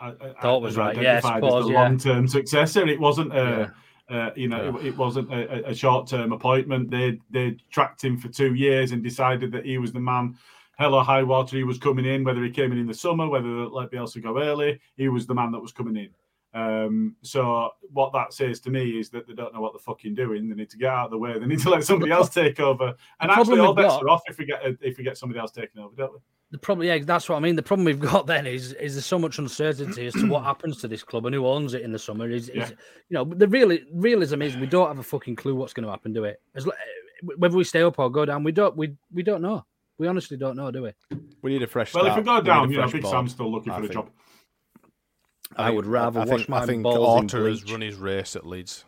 uh, uh, Thought was right. Yeah, I suppose, as the yeah. long-term successor. It wasn't a, uh, you know, it, it wasn't a, a- a short-term appointment. They they tracked him for two years and decided that he was the man. Hell or high water, he was coming in. Whether he came in in the summer, whether they let Bielsa go early, he was the man that was coming in. Um, so what that says to me is that they don't know what they're fucking doing. They need to get out of the way. They need to let somebody else take over. And actually, all bets got- are off if we get if we get somebody else taking over, don't we? The problem, yeah, that's what I mean. The problem we've got then is is there's so much uncertainty as to what happens to this club and who owns it in the summer. Is, is you know the real realism is we don't have a fucking clue what's going to happen to it. As, whether we stay up or go down, we don't we we don't know. We honestly don't know, do we? We need a fresh. Start. Well, if we go down, a you know, fresh Big board, Sam's still looking I for the think. job. I would rather I wash think, my I think balls in Orta has run his race at Leeds.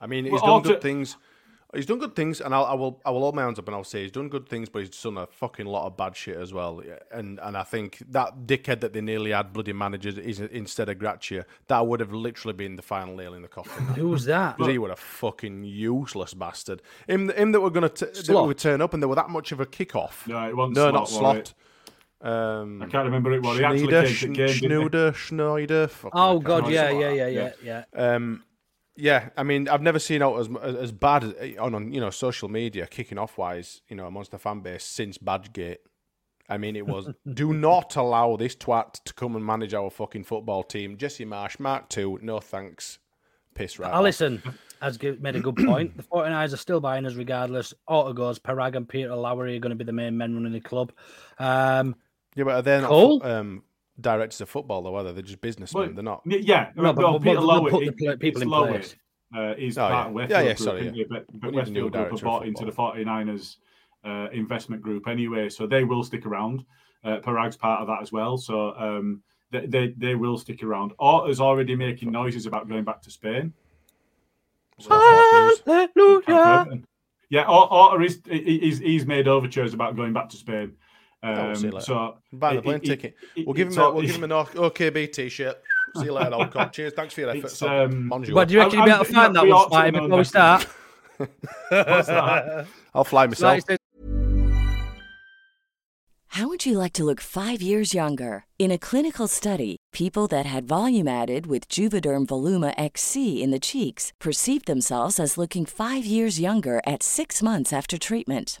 I mean, he's Well, done Orta- good things. He's done good things, and I'll, I will I will hold my hands up and I'll say he's done good things, but he's done a fucking lot of bad shit as well. And and I think that dickhead that they nearly had bloody managers is instead of Gracia, that would have literally been the final nail in the coffin. Who's that? Because he was a fucking useless bastard. Him, him that were gonna t- that would turn up, and there were that much of a kick-off. No, it wasn't no, Slot, not slot. it? Um, I can't remember it. Well, he actually Schreuder, came to the game, didn't he? Schreuder, Schreuder. Oh god, remember. yeah, yeah, yeah, yeah, yeah. Um, yeah, I mean, I've never seen out as as, bad as, on on you know social media kicking off wise, you know, amongst the fan base since Badgegate. I mean, it was do not allow this twat to come and manage our fucking football team. Jesse Marsch, Mark Two, no thanks. Piss right. off. Allison has made a good point. The 49ers are still buying us regardless. Auto goes, Paraag and Peter Lowry are going to be the main men running the club. Um, Yeah, but they're not Cole? um, directors of football, though, are they? They're just businessmen. Well, they're not. Yeah, No, no, but- no, Peter but they'll put the it- pla- people in Lowe, place. Uh, he's Oh, part yeah. of Yeah, Westfield yeah, Group, sorry, isn't yeah. he? But, We but need a new Westfield Group director have of bought into the football. 49ers uh, investment group anyway, so they will stick around. Uh, Paraag's part of that as well, so um, they, they they will stick around. Orta's already making noises about going back to Spain. So that's false news. Hallelujah. Yeah, Or- Orta is he's, he's made overtures about going back to Spain. Oh, we'll see you Um, later. so Buy the plane it- ticket. it- We'll give him. A, we'll give him an OKB t-shirt. See you later, old cock. Cheers. Thanks for your efforts. It's, um, Bonjour. But do you reckon you'll be able to find that we one, ought to Smarty, know before we start? What's that? I'll fly myself. Like I said, How would you like to look five years younger? In a clinical study, people that had volume added with Juvederm Voluma XC in the cheeks perceived themselves as looking five years younger at six months after treatment.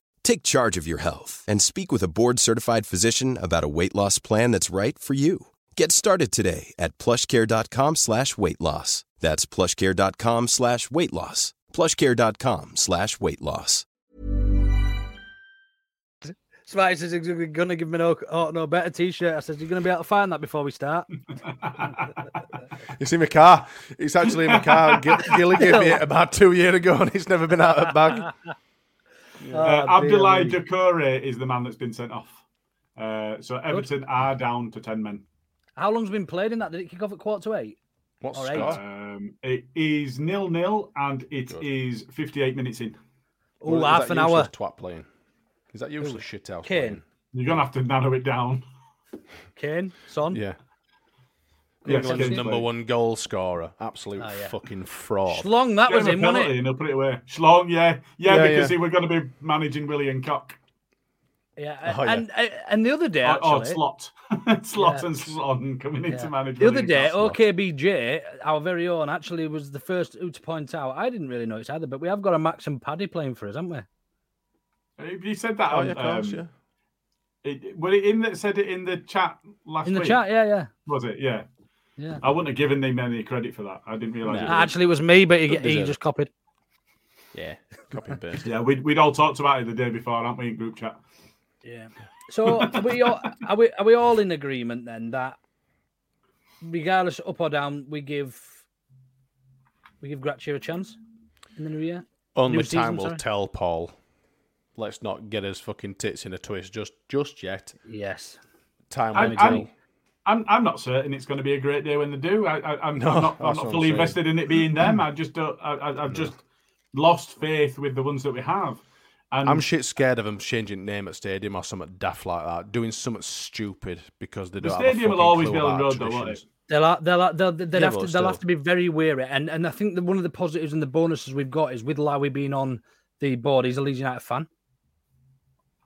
Take charge of your health and speak with a board-certified physician about a weight loss plan that's right for you. Get started today at plushcare.com slash weight loss. That's plushcare.com slash weight loss. plushcare.com slash weight loss. Smarty says he's going to give me no, oh, no better t-shirt. I said, you're going to be able to find that before we start. It's in my car. It's actually in my car. Gilly gave me it about two years ago, and it's never been out of the bag. Oh, uh, Abdoulaye Doucouré is the man that's been sent off. Uh, so Everton are down to 10 men. How long's been played in that? Did it kick off at quarter to eight? What's Or eight? Um, it is nil nil and it is 58 minutes in. Oh, Is half an hour. Twat playing. Is that useless shit house Kane. playing? You're going to have to narrow it down. Kane, Son. Yeah. Yes, England's Kane's number one goal scorer. Absolute Oh, yeah. fucking fraud. Schlong, that Give was him wasn't it? and he'll put it away. Schlong, yeah. Yeah, Yeah, because yeah. he were going to be managing William Cock. Yeah, Oh, yeah. and and- and the other day, Or, or actually, Slot. Slot Yeah. and Slon coming in Yeah. to manage The other day, Cock. OKBJ, our very own, actually was the first who to point out. I didn't really notice either, but we have got a Max and Paddy playing for us, haven't we? You said that Oh, on, yeah, of course, um, yeah. It, were it in that said it in the chat last In the week? chat, yeah, yeah, Was it? Yeah. Yeah. I wouldn't have given them any credit for that. I didn't realise. it was. Actually, it was me, but he, he just copied. Yeah. Copy and paste. Yeah, we'd, we'd all talked about it the day before, aren't we, in group chat? Yeah. So are we all are we are we all in agreement then that regardless up or down, we give we give Gracia a chance in the new year? Only New season, time will sorry. tell, Paul. Let's not get his fucking tits in a twist just just yet. Yes. Time will tell. I'm, I'm, I'm not certain it's going to be a great day when they do. I, I, I'm, No, I'm not, I'm not what I'm fully invested in it being them. I just don't. I, I, I've just lost faith with the ones that we have. And I'm shit scared of them changing name at stadium or something daft like that, doing something stupid because they the don't. have a stadium will always be Ellen about Road, though, won't it? They'll they'll they'll, they'll, Yeah, have to, they'll have to be very wary, and and I think that one of the positives and the bonuses we've got is with Lowy being on the board, he's a Leeds United fan.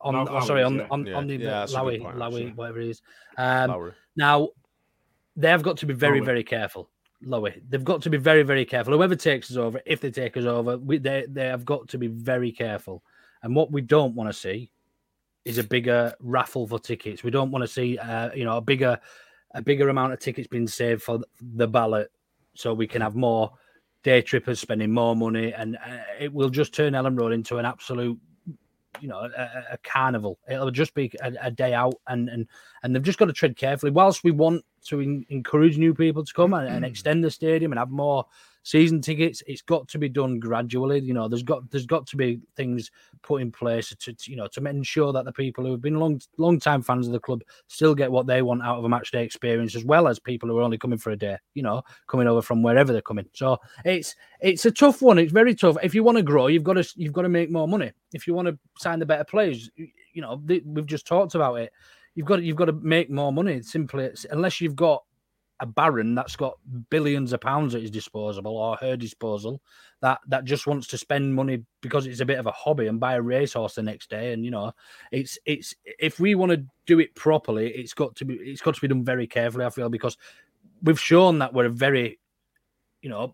On Lo- oh, sorry, Lowy, on yeah. on, Yeah, on the yeah, that's Lowy, point, Lowy, actually. whatever it is. Um, Lowry. Now, they have got to be very, Lowy. very careful. Lowy, they've got to be very, very careful. Whoever takes us over, if they take us over, we, they they have got to be very careful. And what we don't want to see is a bigger raffle for tickets. We don't want to see, uh, you know, a bigger a bigger amount of tickets being saved for the ballot, so we can have more day trippers spending more money, and uh, it will just turn Elland Road into an absolute, you know, a, a- carnival. It'll just be a, a day out, and and and they've just got to tread carefully. Whilst we want to en- encourage new people to come and, and hmm. extend the stadium and have more season tickets, it's got to be done gradually. You know, there's got there's got to be things put in place to, to you know to ensure that the people who have been long long time fans of the club still get what they want out of a match day experience, as well as people who are only coming for a day. You know, coming over from wherever they're coming. So it's it's a tough one. It's very tough. If you want to grow, you've got to you've got to make more money. If you want to sign the better players, you know we've just talked about it. You've got to, you've got to make more money. Simply, unless you've got a baron that's got billions of pounds at his disposal or her disposal that that just wants to spend money because it's a bit of a hobby and buy a racehorse the next day. And you know it's it's if we want to do it properly it's got to be it's got to be done very carefully i feel because we've shown that we're a very you know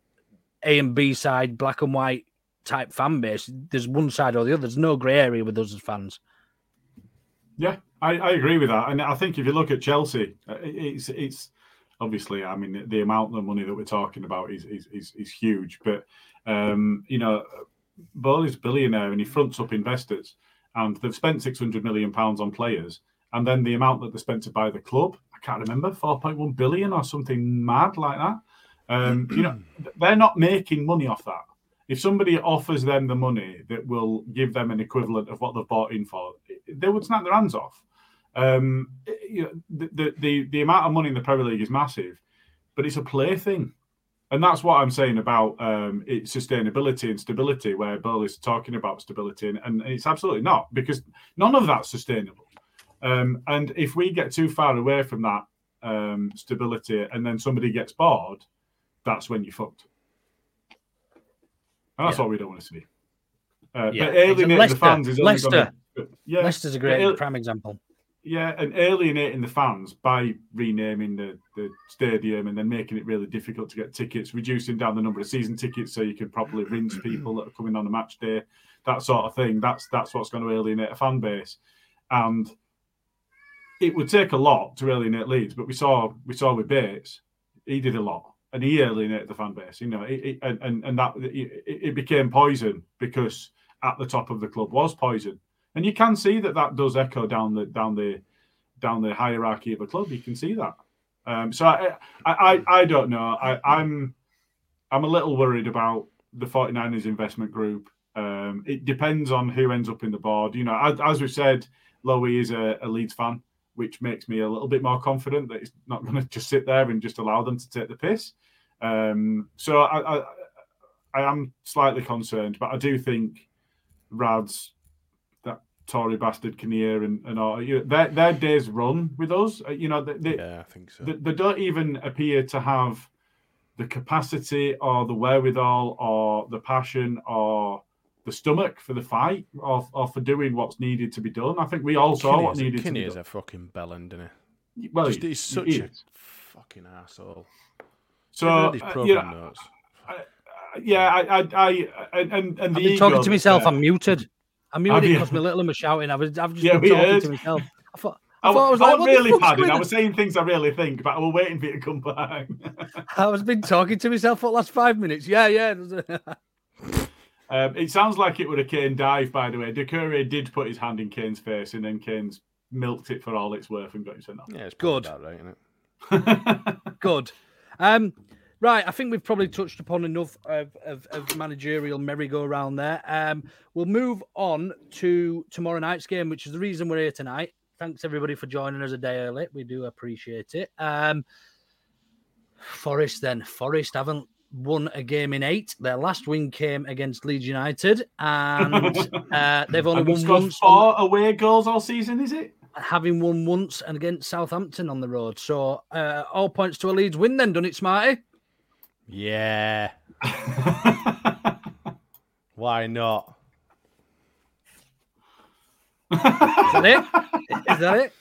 a and b side black and white type fan base. There's one side or the other. There's no grey area with us as fans. Yeah, I, I agree with that, and I think if you look at Chelsea, uh, it's it's obviously, I mean, the amount of money that we're talking about is is is, is huge, but um, you know, Boehly's a billionaire and he fronts up investors, and they've spent six hundred million pounds on players, and then the amount that they spent to buy the club, I can't remember, four point one billion or something mad like that. Um, you know, they're not making money off that. If somebody offers them the money that will give them an equivalent of what they've bought in for, they would snap their hands off. Um, you know, the, the the the amount of money in the Premier League is massive, but it's a plaything, and that's what I'm saying about um, its sustainability and stability. Where Bill is talking about stability, and, and it's absolutely not because none of that's sustainable. Um, and if we get too far away from that um, stability, and then somebody gets bored, that's when you're fucked. And that's Yeah. what we don't want to see. Uh, Yeah, but alienating Leicester- the fans is only Leicester. Gonna, yeah, leicester's a great prime example yeah, and alienating the fans by renaming the, the stadium and then making it really difficult to get tickets, reducing down the number of season tickets so you can properly rinse people that are coming on a match day, that sort of thing. That's that's what's going to alienate a fan base, and it would take a lot to alienate Leeds. But we saw we saw with Bates, he did a lot. and he alienated the fan base. You know, it, it, and and and that it, it became poison because at the top of the club was poison, and you can see that that does echo down the down the down the hierarchy of a club. You can see that. Um, so I, I I I don't know. I, I'm I'm a little worried about the 49ers investment group. Um, it depends on who ends up in the board. You know, as, as we said, Lowy is a, a Leeds fan, which makes me a little bit more confident that it's not going to just sit there and just allow them to take the piss. Um, so I, I, I am slightly concerned, but I do think Rads, Tory bastard Kinnear and, and all, you know, their, their days run with us. Uh, You know, they, they, Yeah, I think so. they, they don't even appear to have the capacity or the wherewithal or the passion or the stomach for the fight or, or for doing what's needed to be done. I think we all saw what Kinney's- needed to be Kinney's done. a fucking bellend, isn't he? Well, Just- he- he's he such a fucking asshole. So, Have you read his uh, you know, notes? Yeah, I, I, I and and, and I've the been talking to myself. that's I'm muted. I'm Have muted you? because my little one was shouting. I was, I've just Yeah, been talking heard. to myself. I thought, I, I thought I was I like, wasn't really fuck's padding. I was saying things I really think, but I was waiting for you to come back. I was been talking to myself for the last five minutes. Yeah, yeah. Um, it sounds like it would a Kane dive, by the way. Doucouré did put his hand in Kane's face, and then Kane's milked it for all it's worth and got him sent off. Yeah, it's Good. About right, isn't it? Good. Um, right, I think we've probably touched upon enough of, of, of managerial merry-go-round there. Um, we'll move on to tomorrow night's game, which is the reason we're here tonight. Thanks everybody for joining us a day early. We do appreciate it. Um, Forest then. Forest haven't won a game in eight. Their last win came against Leeds United, and uh, they've only won once. on- four away goals all season, is it? having won once and against Southampton on the road. So uh, all points to a Leeds win then, done it, Smarty? Yeah. Why not? Is that it? Is that it?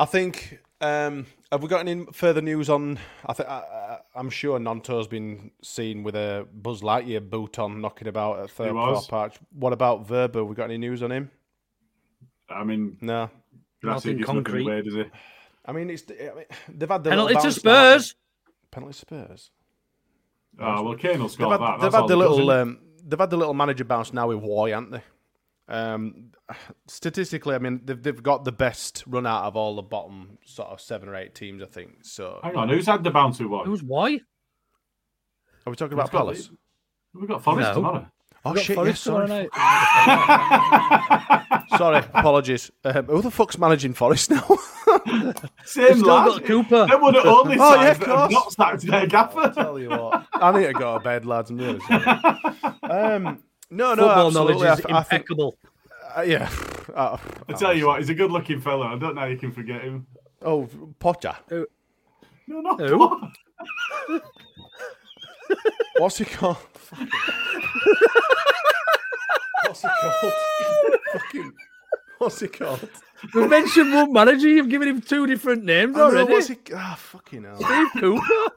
I think. Um, have we got any further news on? I think I, I'm sure Gnonto's been seen with a Buzz Lightyear boot on, knocking about at third was. floor park. What about Wöber? We got any news on him? I mean, No. Jurassic Nothing is looking concrete. away, does it? I mean, it's I mean, they've had the Penalty to bounce now, Spurs. they? Penalty to Spurs. Oh, well, Kane will They've score had, that. they've had the little um, they've had the little manager bounce now with Roy, haven't they? Um, statistically, I mean, they've they've got the best run out of all the bottom sort of seven or eight teams, I think. So, Hang on, who's had the bounce with what? Who's why? are we talking We've about got- Palace? We've got Forest No. tomorrow. Oh shit! Yes, sorry. sorry, apologies. Um, who the fuck's managing Forest now? Same still lad. got Cooper. They were the only Oh, yeah, sides of that have course. not sacked their gaffer. Tell you what, I need to go to bed, lads. I'm really sorry. Um, no, no, Football absolutely. knowledge is I, I think, impeccable. uh, yeah. Uh, I tell you what, he's a good-looking fellow. I don't know how you can forget him. oh, Potter. No, not Who? What's he called? What's he called? Fucking. What's he called? We mentioned one manager. You've given him two different names know, already. what's he? Ah, fucking hell. Steve Cooper.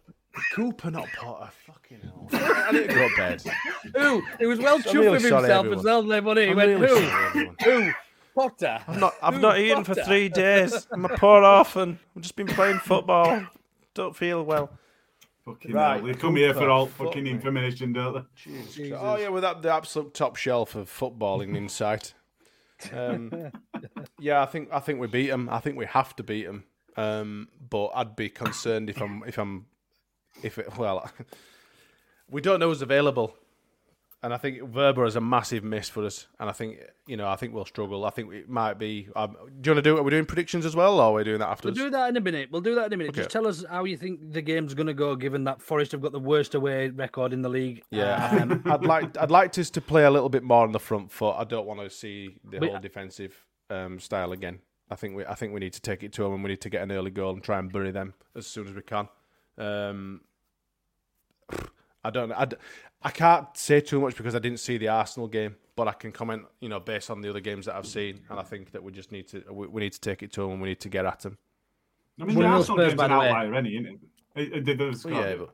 Cooper, not Potter. Fucking hell. I need to go to bed. Who? He was well chuffed really with himself as well, then, wasn't he? He I'm went, really who? Who? Potter. I've not, I've Who? not eaten for three days. I'm a poor orphan. I've just been playing football. Don't feel well. Fucking Right, hell. They come here for all fucking information, don't they? Jesus. Oh yeah, with that the absolute top shelf of footballing in sight. Um, yeah, I think I think we beat them. I think we have to beat them. Um, but I'd be concerned if I'm if I'm if it, well, we don't know who's available, and I think Wöber is a massive miss for us. And I think you know I think we'll struggle. I think it might be. Um, do you want to do? Are we doing predictions as well, or are we doing that afterwards? We'll do that in a minute. We'll do that in a minute. Okay. Just tell us how you think the game's going to go, given that Forest have got the worst away record in the league. Yeah, Um, I'd like I'd like us to play a little bit more on the front foot. I don't want to see the We- whole defensive um, style again. I think we I think we need to take it to them and we need to get an early goal and try and bury them as soon as we can. Um, I don't I, I can't say too much because I didn't see the Arsenal game, but I can comment you know based on the other games that I've seen, and I think that we just need to we, we need to take it to them and we need to get at them. I mean, One the nil Arsenal Spurs, game's by an the way. outlier, any, isn't it? It- it- they- they've yeah, but,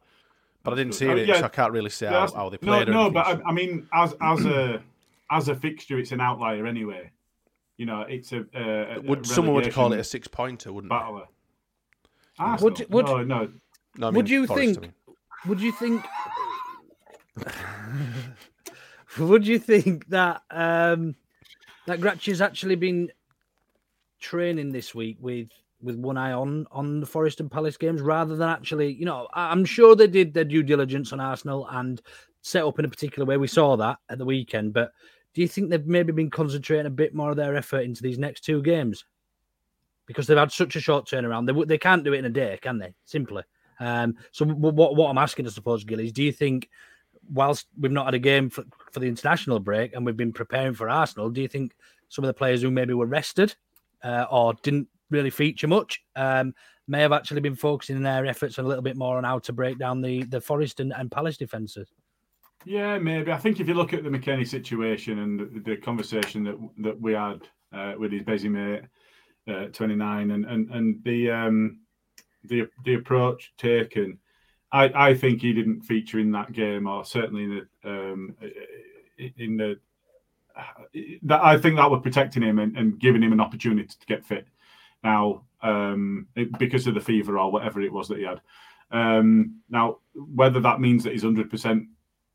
but I didn't see Uh, it, yeah. so I can't really say The how, Arsenal- how they played. No, no, but I, I mean, as as a as a fixture, it's an outlier anyway. You know, it's a, a, a would someone would call it a six pointer, wouldn't they? battler. Arsenal? Would would- no, no. No, I would you Forest, I think? mean. would you think? would you think that um, that Gracia's actually been training this week with with one eye on on the Forest and Palace games rather than actually, you know, I'm sure they did their due diligence on Arsenal and set up in a particular way. We saw that at the weekend, but do you think they've maybe been concentrating a bit more of their effort into these next two games because they've had such a short turnaround? They they can't do it in a day, can they? Simply. Um, so what what I'm asking, I suppose, Gilly, is do you think whilst we've not had a game for, for the international break and we've been preparing for Arsenal, do you think some of the players who maybe were rested uh, or didn't really feature much um, may have actually been focusing their efforts a little bit more on how to break down the the Forest and, and Palace defences? Yeah, maybe. I think if you look at the McKennie situation and the, the conversation that that we had uh, with his busy mate, uh, 29, and and and the um, the the approach taken, I I think he didn't feature in that game, or certainly in the um, in the that I think that was protecting him and, and giving him an opportunity to get fit. Now, um, it, because of the fever or whatever it was that he had. Um, now, whether that means that he's hundred percent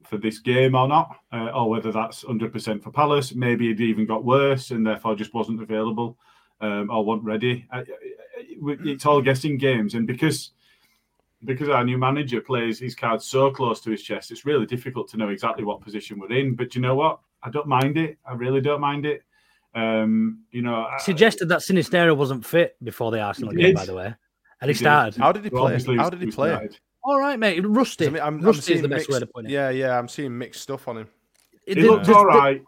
for this game or not, uh, or whether that's 100% for Palace. Maybe it even got worse and therefore just wasn't available um, or wasn't ready. it's all guessing games, and because because our new manager plays his cards so close to his chest, it's really difficult to know exactly what position we're in. But you know what? I don't mind it. I really don't mind it. Um, you know, I, suggested that Sinisterra wasn't fit before the Arsenal game, by the way, and he, he started. How did he play? How did he play? Started. All right, mate. Rusty. I mean, I'm, Rusty I'm is the best mixed, way to put it. Yeah, yeah. I'm seeing mixed stuff on him. It, it looked all right.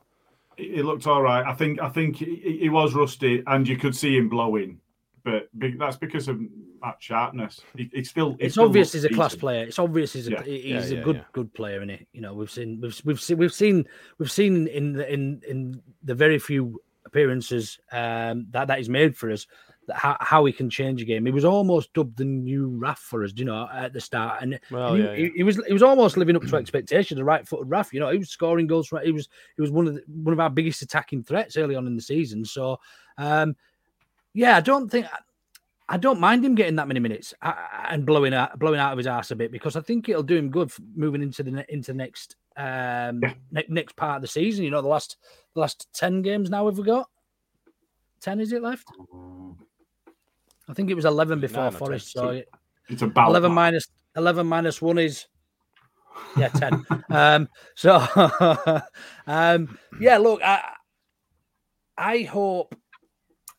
It looked all right. I think. I think he, he was rusty, and you could see him blowing, but that's because of that sharpness. He, it's still. It's still obvious he's a class player. It's obvious he's a yeah. he's yeah, yeah, a good good player in it. You know, we've seen we've we've seen we've seen we've seen in the in in the very few appearances um, that that he's made for us how, how he can change a game. He was almost dubbed the new Raf for us, you know, at the start, and, well, and he, yeah, yeah. He, he, was he was almost living up to expectations. The right-footed Raf, you know, he was scoring goals. He was he was one of the, one of our biggest attacking threats early on in the season. So, um, yeah, I don't think. I don't mind him getting that many minutes uh, and blowing out blowing out of his ass a bit because I think it'll do him good moving into the into the next um yeah. ne- next part of the season. You know, the last the last ten games now have we got ten? Is it left? I think it was 11 before Forest. So it, it's about 11 minus, 11 minus one is yeah 10 um so um yeah look i i hope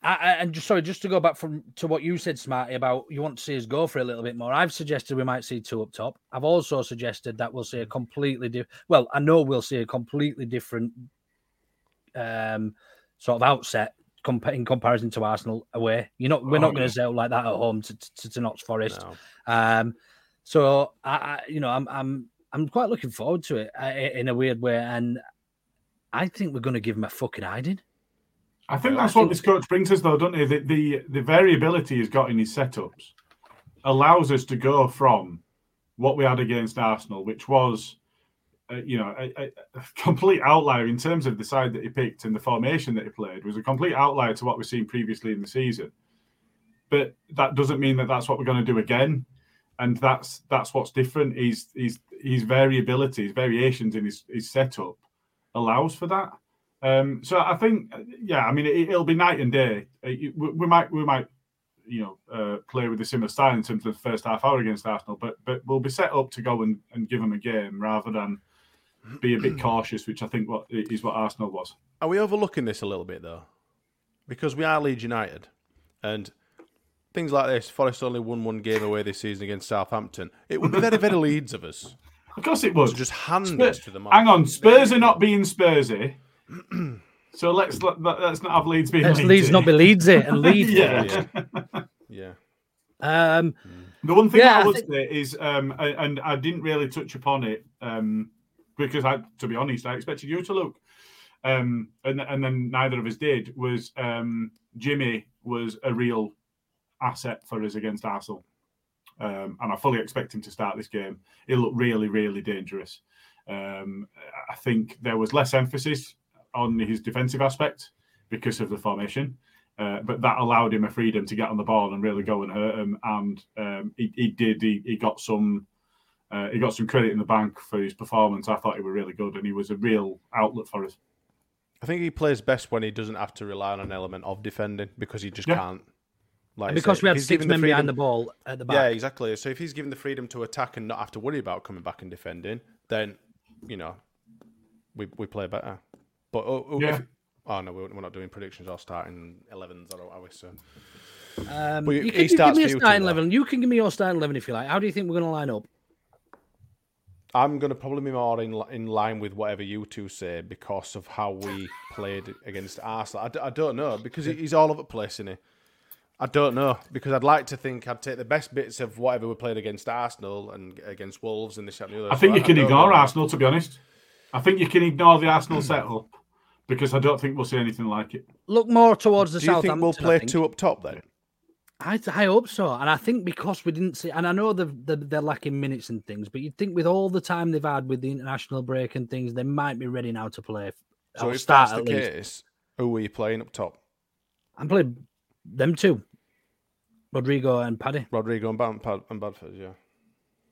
I, and just sorry just to go back from to what you said smarty about you want to see us go for a little bit more i've suggested we might see two up top i've also suggested that we'll see a completely different well i know we'll see a completely different um sort of outset in comparison to Arsenal away. You're not. We're oh, not going to sell like that at home to to, to Notts Forest. No. Um, so I, I, you know, I'm I'm I'm quite looking forward to it uh, in a weird way, and I think we're going to give him a fucking hiding. I think that's what this coach brings us, though, don't he? The, the the variability he's got in his setups allows us to go from what we had against Arsenal, which was uh, you know, a, a, complete outlier in terms of the side that he picked and the formation that he played was a complete outlier to what we've seen previously in the season. But that doesn't mean that that's what we're going to do again, and that's that's what's different. Is his his variability, his variations in his, his setup allows for that. Um, so I think, yeah, I mean, it, will be night and day. We, we, might we might you know uh, play with a similar style in terms of the first half hour against Arsenal, but but we'll be set up to go and, and give them a game rather than be a bit cautious, which I think what is what Arsenal was. Are we overlooking this a little bit though? Because we are Leeds United, and things like this. Forest only won one game away this season against Southampton. It would be very, very Leeds of us. Of course, it would. just hand Spurs, to them. Hang on, Spurs are not being Spursy. so let's let, us not have Leeds being. Let's Leeds, Leeds not be Leedsy and Leeds. yeah. yeah. yeah. Um, the one thing yeah, I would think... say is, um, and I didn't really touch upon it, um, because I, to be honest, I expected you to look, um, and and then neither of us did. Was um, Jimmy was a real asset for us against Arsenal, um, and I fully expect him to start this game. He looked really, really dangerous. Um, I think there was less emphasis on his defensive aspect because of the formation. Uh, but that allowed him a freedom to get on the ball and really go and hurt him. And um, he, he, did. He, he got some uh, he got some credit in the bank for his performance. I thought he was really good, and he was a real outlet for us. I think he plays best when he doesn't have to rely on an element of defending because he just Yeah. can't. Like because say, we if had he's six given men behind the ball at the back. Yeah, exactly. So if he's given the freedom to attack and not have to worry about coming back and defending, then you know we we play better. But oh, oh, Yeah. if- oh no, we're, we're not doing predictions or starting 11s, are we? So Um, But you he can give me a for you two, starting though. eleven. You can give me your starting eleven if you like. How do you think we're going to line up? I'm going to probably be more in in line with whatever you two say because of how we played against Arsenal. I, d- I don't know because he's all over the place, isn't he? I don't know because I'd like to think I'd take the best bits of whatever we played against Arsenal and against Wolves and this and the other. I think So you can don't ignore know. Arsenal, to be honest. I think you can ignore the Arsenal setup because I don't think we'll see anything like it. Look more towards the south. Do you think we'll play think. two up top then? I, I hope so, and I think because we didn't see, and I know they're, they're they're lacking minutes and things, but you'd think with all the time they've had with the international break and things, they might be ready now to play. So or if start that's at the least. case, who are you playing up top? I'm playing them two, Rodrigo and Paddy. Rodrigo and, Bam- Pad- and Bamford, yeah.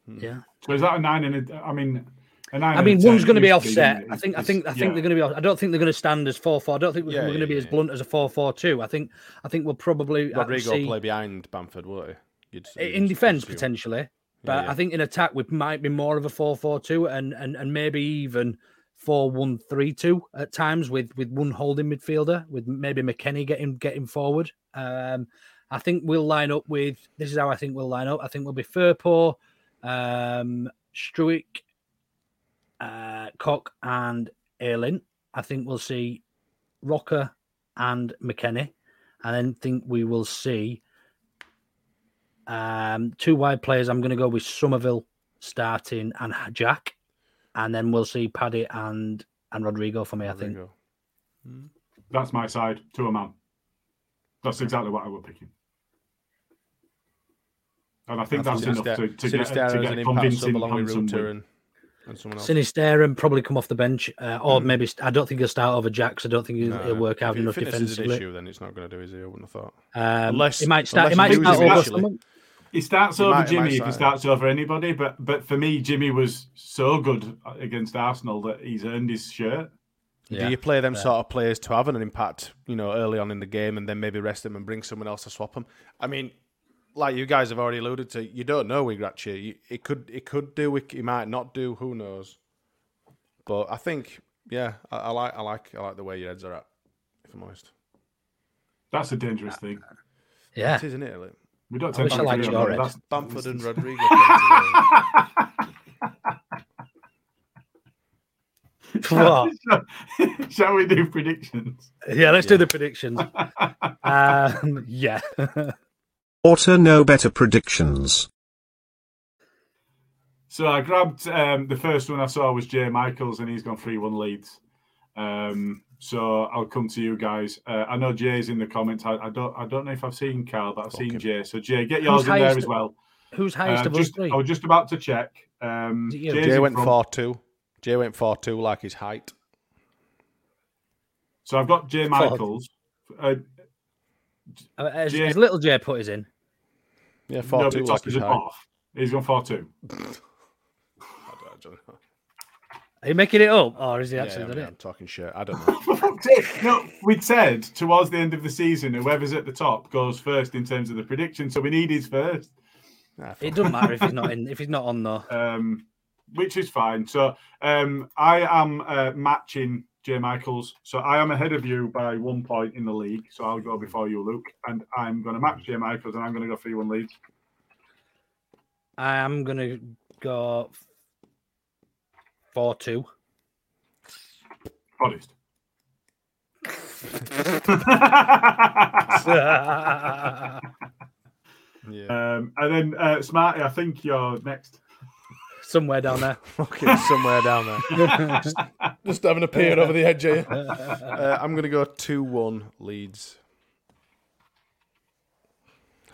Hmm. Yeah. So is that a nine and a, I mean, a nine I mean, one's going to be offset. isn't? I think. I think. I think yeah. they're going to be. off- I don't think they're going to stand as four four. I don't think we're Yeah, going to yeah, be as blunt as a four four two. I think. I think we'll probably uh, Rodrigo see- play behind Bamford, won't he? You'd, in you'd defence potentially, but yeah. I think in attack we might be more of a four-four-two and and and maybe even four-one-three-two at times with with one holding midfielder with maybe McKennie getting getting forward. Um, I think we'll line up with this is how I think we'll line up. I think we'll be Firpo, um, Struijk, uh, Koch, and Ayling. I think we'll see Roca and McKennie, and then think we will see um, two wide players. I'm going to go with Summerville starting and Jack, and then we'll see Paddy and and Rodrigo for me. I think. That's my side to a man. That's exactly what I was picking. And I think I that's think enough to, to, get, to get an a convincing sub along with handsome and, and someone else. Sinister and probably come off the bench, uh, or maybe I don't think he'll start over Jacks. I don't think he'll, No, he'll work out if, enough if fitness is an defensively. issue, then it's not going to do, is he? I wouldn't have thought. Um, unless he might start. He might start over initially. someone. He starts He over might- he might Jimmy if he start. starts over anybody, but but for me, Jimmy was so good against Arsenal that he's earned his shirt. Do you play them sort of players to have an impact, you know, early on in the game, and then maybe rest them and bring someone else to swap them? I mean, like you guys have already alluded to, you don't know with Gracia. You, it could, it could do, it, it might not do. Who knows? But I think, yeah, I, I like, I like, I like the way your heads are at. If I'm honest, That's a dangerous thing. Yeah, it is, isn't it? Like, We don't I wish tend I to liked agree your on head. that. That's- Bamford and Rodriguez. playing What? Shall we do predictions? Yeah, let's do the predictions. um, yeah. Auto know better predictions. So I grabbed um, the first one I saw was Jay Michaels, and he's gone three one leads. Um, so I'll come to you guys. Uh, I know Jay's in the comments. I, I don't I don't know if I've seen Carl, but I've seen Jay. So Jay, get yours in there as well. Who's highest Uh, of us just, three? I was just about to check. Um, Is it you? Jay's Jay went front. four two. Jay went four two, like his height. So I've got Jay Michaels. Uh, Uh, Has, Jay- has little J put his in? Yeah, far no, two, but like tosses his it height. off. He's gone far two. I don't- I don't know. Are you making it up, or is he Yeah, actually I mean, I'm it? talking shit. I don't know. For fuck's sake. No, we'd said towards the end of the season, whoever's at the top goes first in terms of the prediction. So we need his first. Nah, It doesn't matter if he's not in. If he's not on though. um, which is fine. So um, I am uh, matching Jay Michaels. So I am ahead of you by one point in the league. So I'll go before you, Luke, and I'm going to match Jay Michaels, and I'm going to go three one lead. I am gonna go four two. Honest. Yeah. um, and then uh, Smarty, I think you're next. Somewhere down there. Okay, somewhere down there. just, just having a peer over the edge here. Uh, I'm going to go 2 1 Leeds.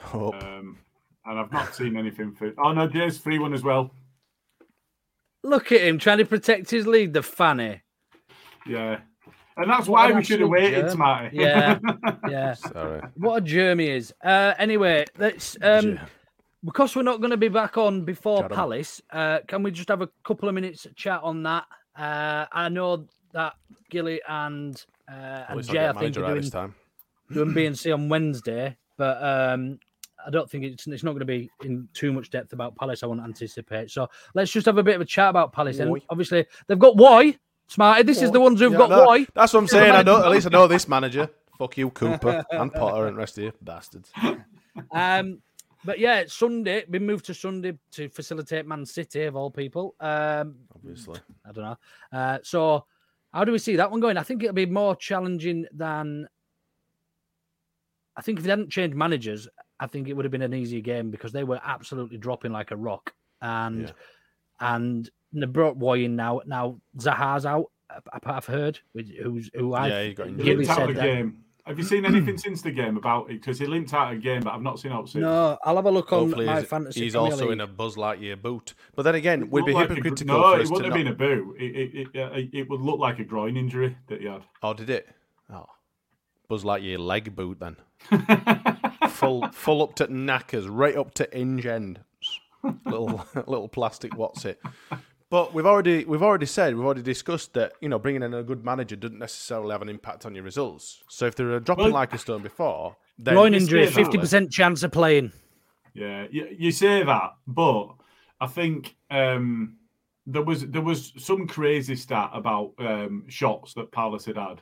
Hope. Um, and I've not seen anything for. Oh no, Jay's three one as well. Look at him trying to protect his lead, the fanny. Yeah, and that's What why an we should have waited, germ. Smarty. Yeah, yeah. Sorry. What a germ he is. Uh, anyway, let's. Um, Germ. Because we're not going to be back on before Chat on. Palace, uh, can we just have a couple of minutes chat on that? Uh, I know that Gilly and uh, and Jay, I think, are doing, this time. doing B and C on Wednesday, but um, I don't think it's it's not going to be in too much depth about Palace. I won't anticipate. So let's just have a bit of a chat about Palace. And obviously they've got Why Smarty. This is the ones who've Yeah, got no, Why. That's what I'm saying. I know. At least I know this manager. Fuck you, Cooper and Potter and rest of you bastards. Um, but yeah, it's Sunday. Been moved to Sunday to facilitate Man City of all people. Um, Obviously. I don't know. Uh, so how do we see that one going? I think it'll be more challenging than. I think if they hadn't changed managers, I think it would have been an easier game because they were absolutely dropping like a rock, and and they brought Roy in now. Now Zaha's out. I- I've heard, which- who's who I Yeah, he got injured. Gilly linked out said of the that- game. Have you seen anything since the game about it? Because he linked out a game, but I've not seen out since. No, I'll have a look on Hopefully, my he's, fantasy. he's Premier also League. in a Buzz Lightyear boot. But then again, we'd Looked be like a- hypocritical no, for it us to wouldn't have been a boo. It, it, it, it would look like a groin injury that he had. Oh, did it? Oh, Buzz Lightyear leg boot then. full, full up to knackers, right up to hinge end. little, little plastic. What's it? But we've already, we've already said, we've already discussed that you know bringing in a good manager doesn't necessarily have an impact on your results. So if they're dropping Well- like a stone before, then groin injury, fifty percent chance of playing. Yeah, you, you say that, but I think um, there was there was some crazy stat about um, shots that Palace had had.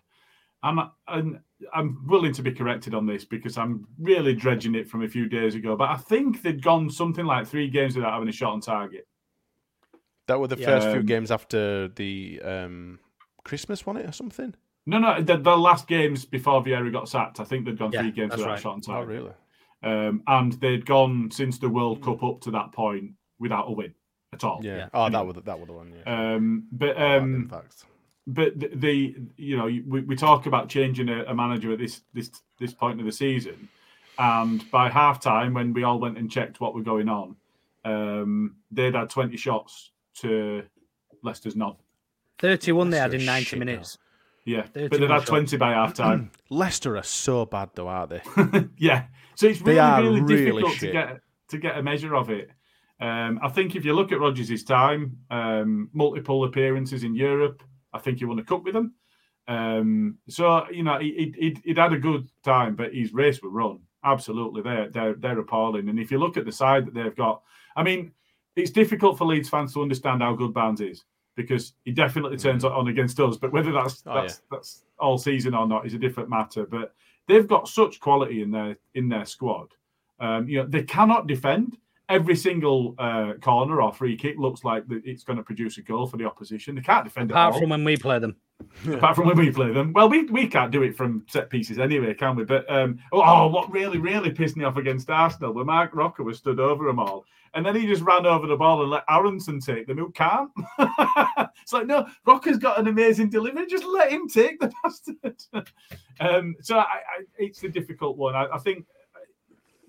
I'm and I'm willing to be corrected on this because I'm really dredging it from a few days ago. But I think they'd gone something like three games without having a shot on target. That were the Yeah. first few Um, games after the um, Christmas, wasn't it, or something? No, no, the, the last games before Vieira got sacked, I think they'd gone Yeah, three games without right. a shot on target. Oh, really? Um, and they'd gone since the World Cup up to that point without a win at all. Yeah. Yeah. Oh, that was that was the one. Yeah. Um, but Oh, in um, fact. but the, the you know we, we talk about changing a, a manager at this this this point of the season, and by half time when we all went and checked what were going on, um, they'd had twenty shots to Leicester's none. Thirty-one they had in ninety shit minutes. Yeah, but they'd had shots. twenty by half time. Leicester are so bad, though, aren't they? yeah, so it's really really, really difficult to get to get a measure of it. Um, I think if you look at Rodgers' time, um, multiple appearances in Europe, I think he won a cup with them. Um, so you know he, he, he'd had a good time, but his race were run. Absolutely, they're they're they're appalling. And if you look at the side that they've got, I mean, it's difficult for Leeds fans to understand how good Barnes is because he definitely turns on against us. But whether that's Oh, that's that's all season or not is a different matter. But they've got such quality in their in their squad. Um, you know, they cannot defend. Every single uh, corner or free kick looks like it's going to produce a goal for the opposition. They can't defend Apart at all from when we play them. apart from when we play them. Well, we, we can't do it from set pieces anyway, can we? But um, oh, what really really pissed me off against Arsenal, where Marc Roca was stood over them all, and then he just ran over the ball and let Aaronson take them. Who can't? it's like no, Roca's got an amazing delivery. Just let him take the bastard. um, so I, I, it's a difficult one. I, I think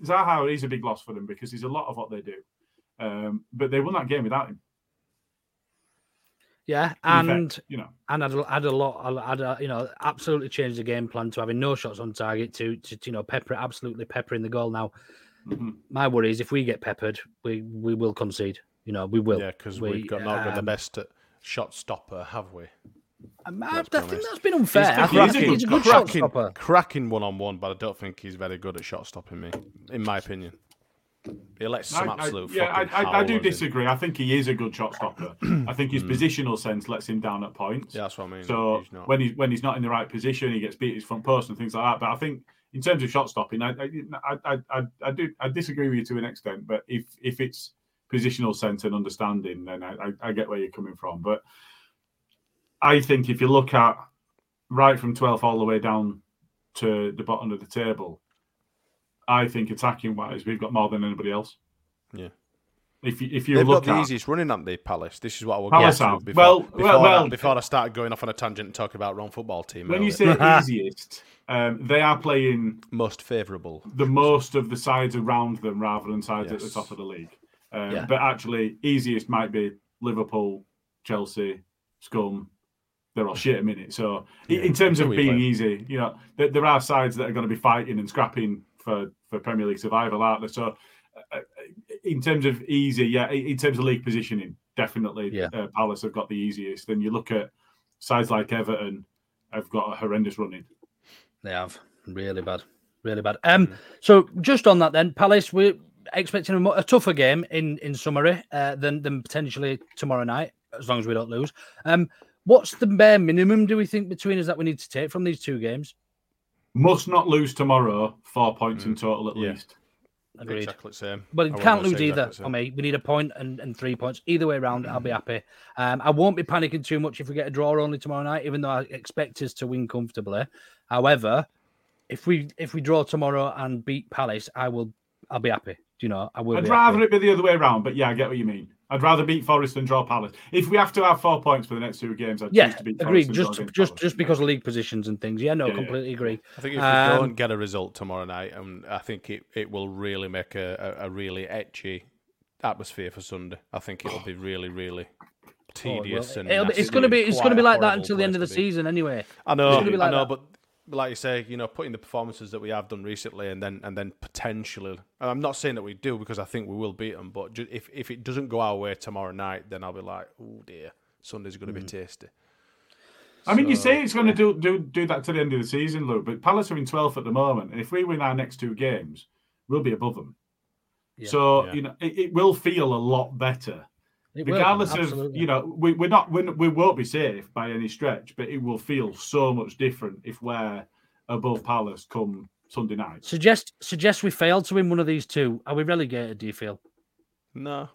Zaha is a big loss for them because he's a lot of what they do. Um, but they won that game without him. Yeah, and effect, you know. and had a, had a lot, had a, you know, absolutely changed the game plan to having no shots on target to, to you know, pepper absolutely peppering the goal. Now, Mhm. my worry is if we get peppered, we we will concede. You know, we will. Yeah, because We, we've got not got the um, best uh, shot stopper, have we? I, Let's I think honest. that's been unfair. I He's think cracking- he's a good shot stopper. cracking one on one, but I don't think he's very good at shot stopping me, in my opinion. He lets some I- I- absolute yeah, I, fucking I, I do howlers in. disagree. I think he is a good shot stopper. I think his hmm. positional sense lets him down at points. Yeah, that's what I mean. So He's not. when he's when he's not in the right position, he gets beat at his front post and things like that. But I think in terms of shot stopping, I I, I, I, I do I disagree with you to an extent. But if if it's positional sense and understanding, then I, I, I get where you're coming from. But I think if you look at right from 12th all the way down to the bottom of the table, I think attacking wise, we've got more than anybody else. Yeah. If you if you They've look got the at easiest running, haven't they, Palace? This is what I will Palace get to before, Well, before, well, I, well- before I started going off on a tangent and talking about wrong football team. when you say easiest, um, they are playing most favourable, the most of the sides around them rather than sides at the top of the league. Um, Yeah. But actually, easiest might be Liverpool, Chelsea, Scum. They're all shit a minute. So, Yeah, in terms of being play. easy, you know, there, there are sides that are going to be fighting and scrapping for, for Premier League survival, aren't there? So, uh, in terms of easy, yeah, in terms of league positioning, definitely, Yeah. uh, Palace have got the easiest. Then you look at sides like Everton, have got a horrendous running. They have really bad, really bad. Um, so just on that then, Palace, we're expecting a, a tougher game in in summary uh, than than potentially tomorrow night, as long as we don't lose. Um, what's the bare minimum do we think between us that we need to take from these two games? Must not lose tomorrow. Four points in total at Yeah. least. Agreed. Exactly the same. But I it can't lose say either exactly the for me. We need a point and, and three points. Either way around, I'll be happy. Um, I won't be panicking too much if we get a draw only tomorrow night, even though I expect us to win comfortably. However, if we if we draw tomorrow and beat Palace, I will I'll be happy. Do you know? I will. I'd rather happy. it be the other way around, but yeah, I get what you mean. I'd rather beat Forest than draw Palace. If we have to have four points for the next two games, I'd Yeah, choose to beat agreed. Forest than Just against just just because of league positions and things. Yeah, no, Yeah, yeah. completely agree. I think if we Um, don't get a result tomorrow night, um, I think it, it will really make a, a, a really etchy atmosphere for Sunday. I think it'll be really, really Oh, well, tedious and it'll be- it's going to be it's going to be like that until the end of the be. season anyway. I It's know, gonna be like I know, that. but like you say, you know, putting the performances that we have done recently, and then and then potentially, and I'm not saying that we do because I think we will beat them, but ju- if if it doesn't go our way tomorrow night, then I'll be like, oh dear, Sunday's going to Mm. be tasty. I mean, you say it's going to do, do do that to the end of the season, Luke, but Palace are in 12th at the moment, and if we win our next two games, we'll be above them. Yeah. So Yeah. you know, it, it will feel a lot better, It will, regardless of you know, we, we're not we're, we won't be safe by any stretch, but it will feel so much different if we're above Palace come Sunday night. Suggest suggest we fail to win one of these two. Are we relegated? Do you feel? No,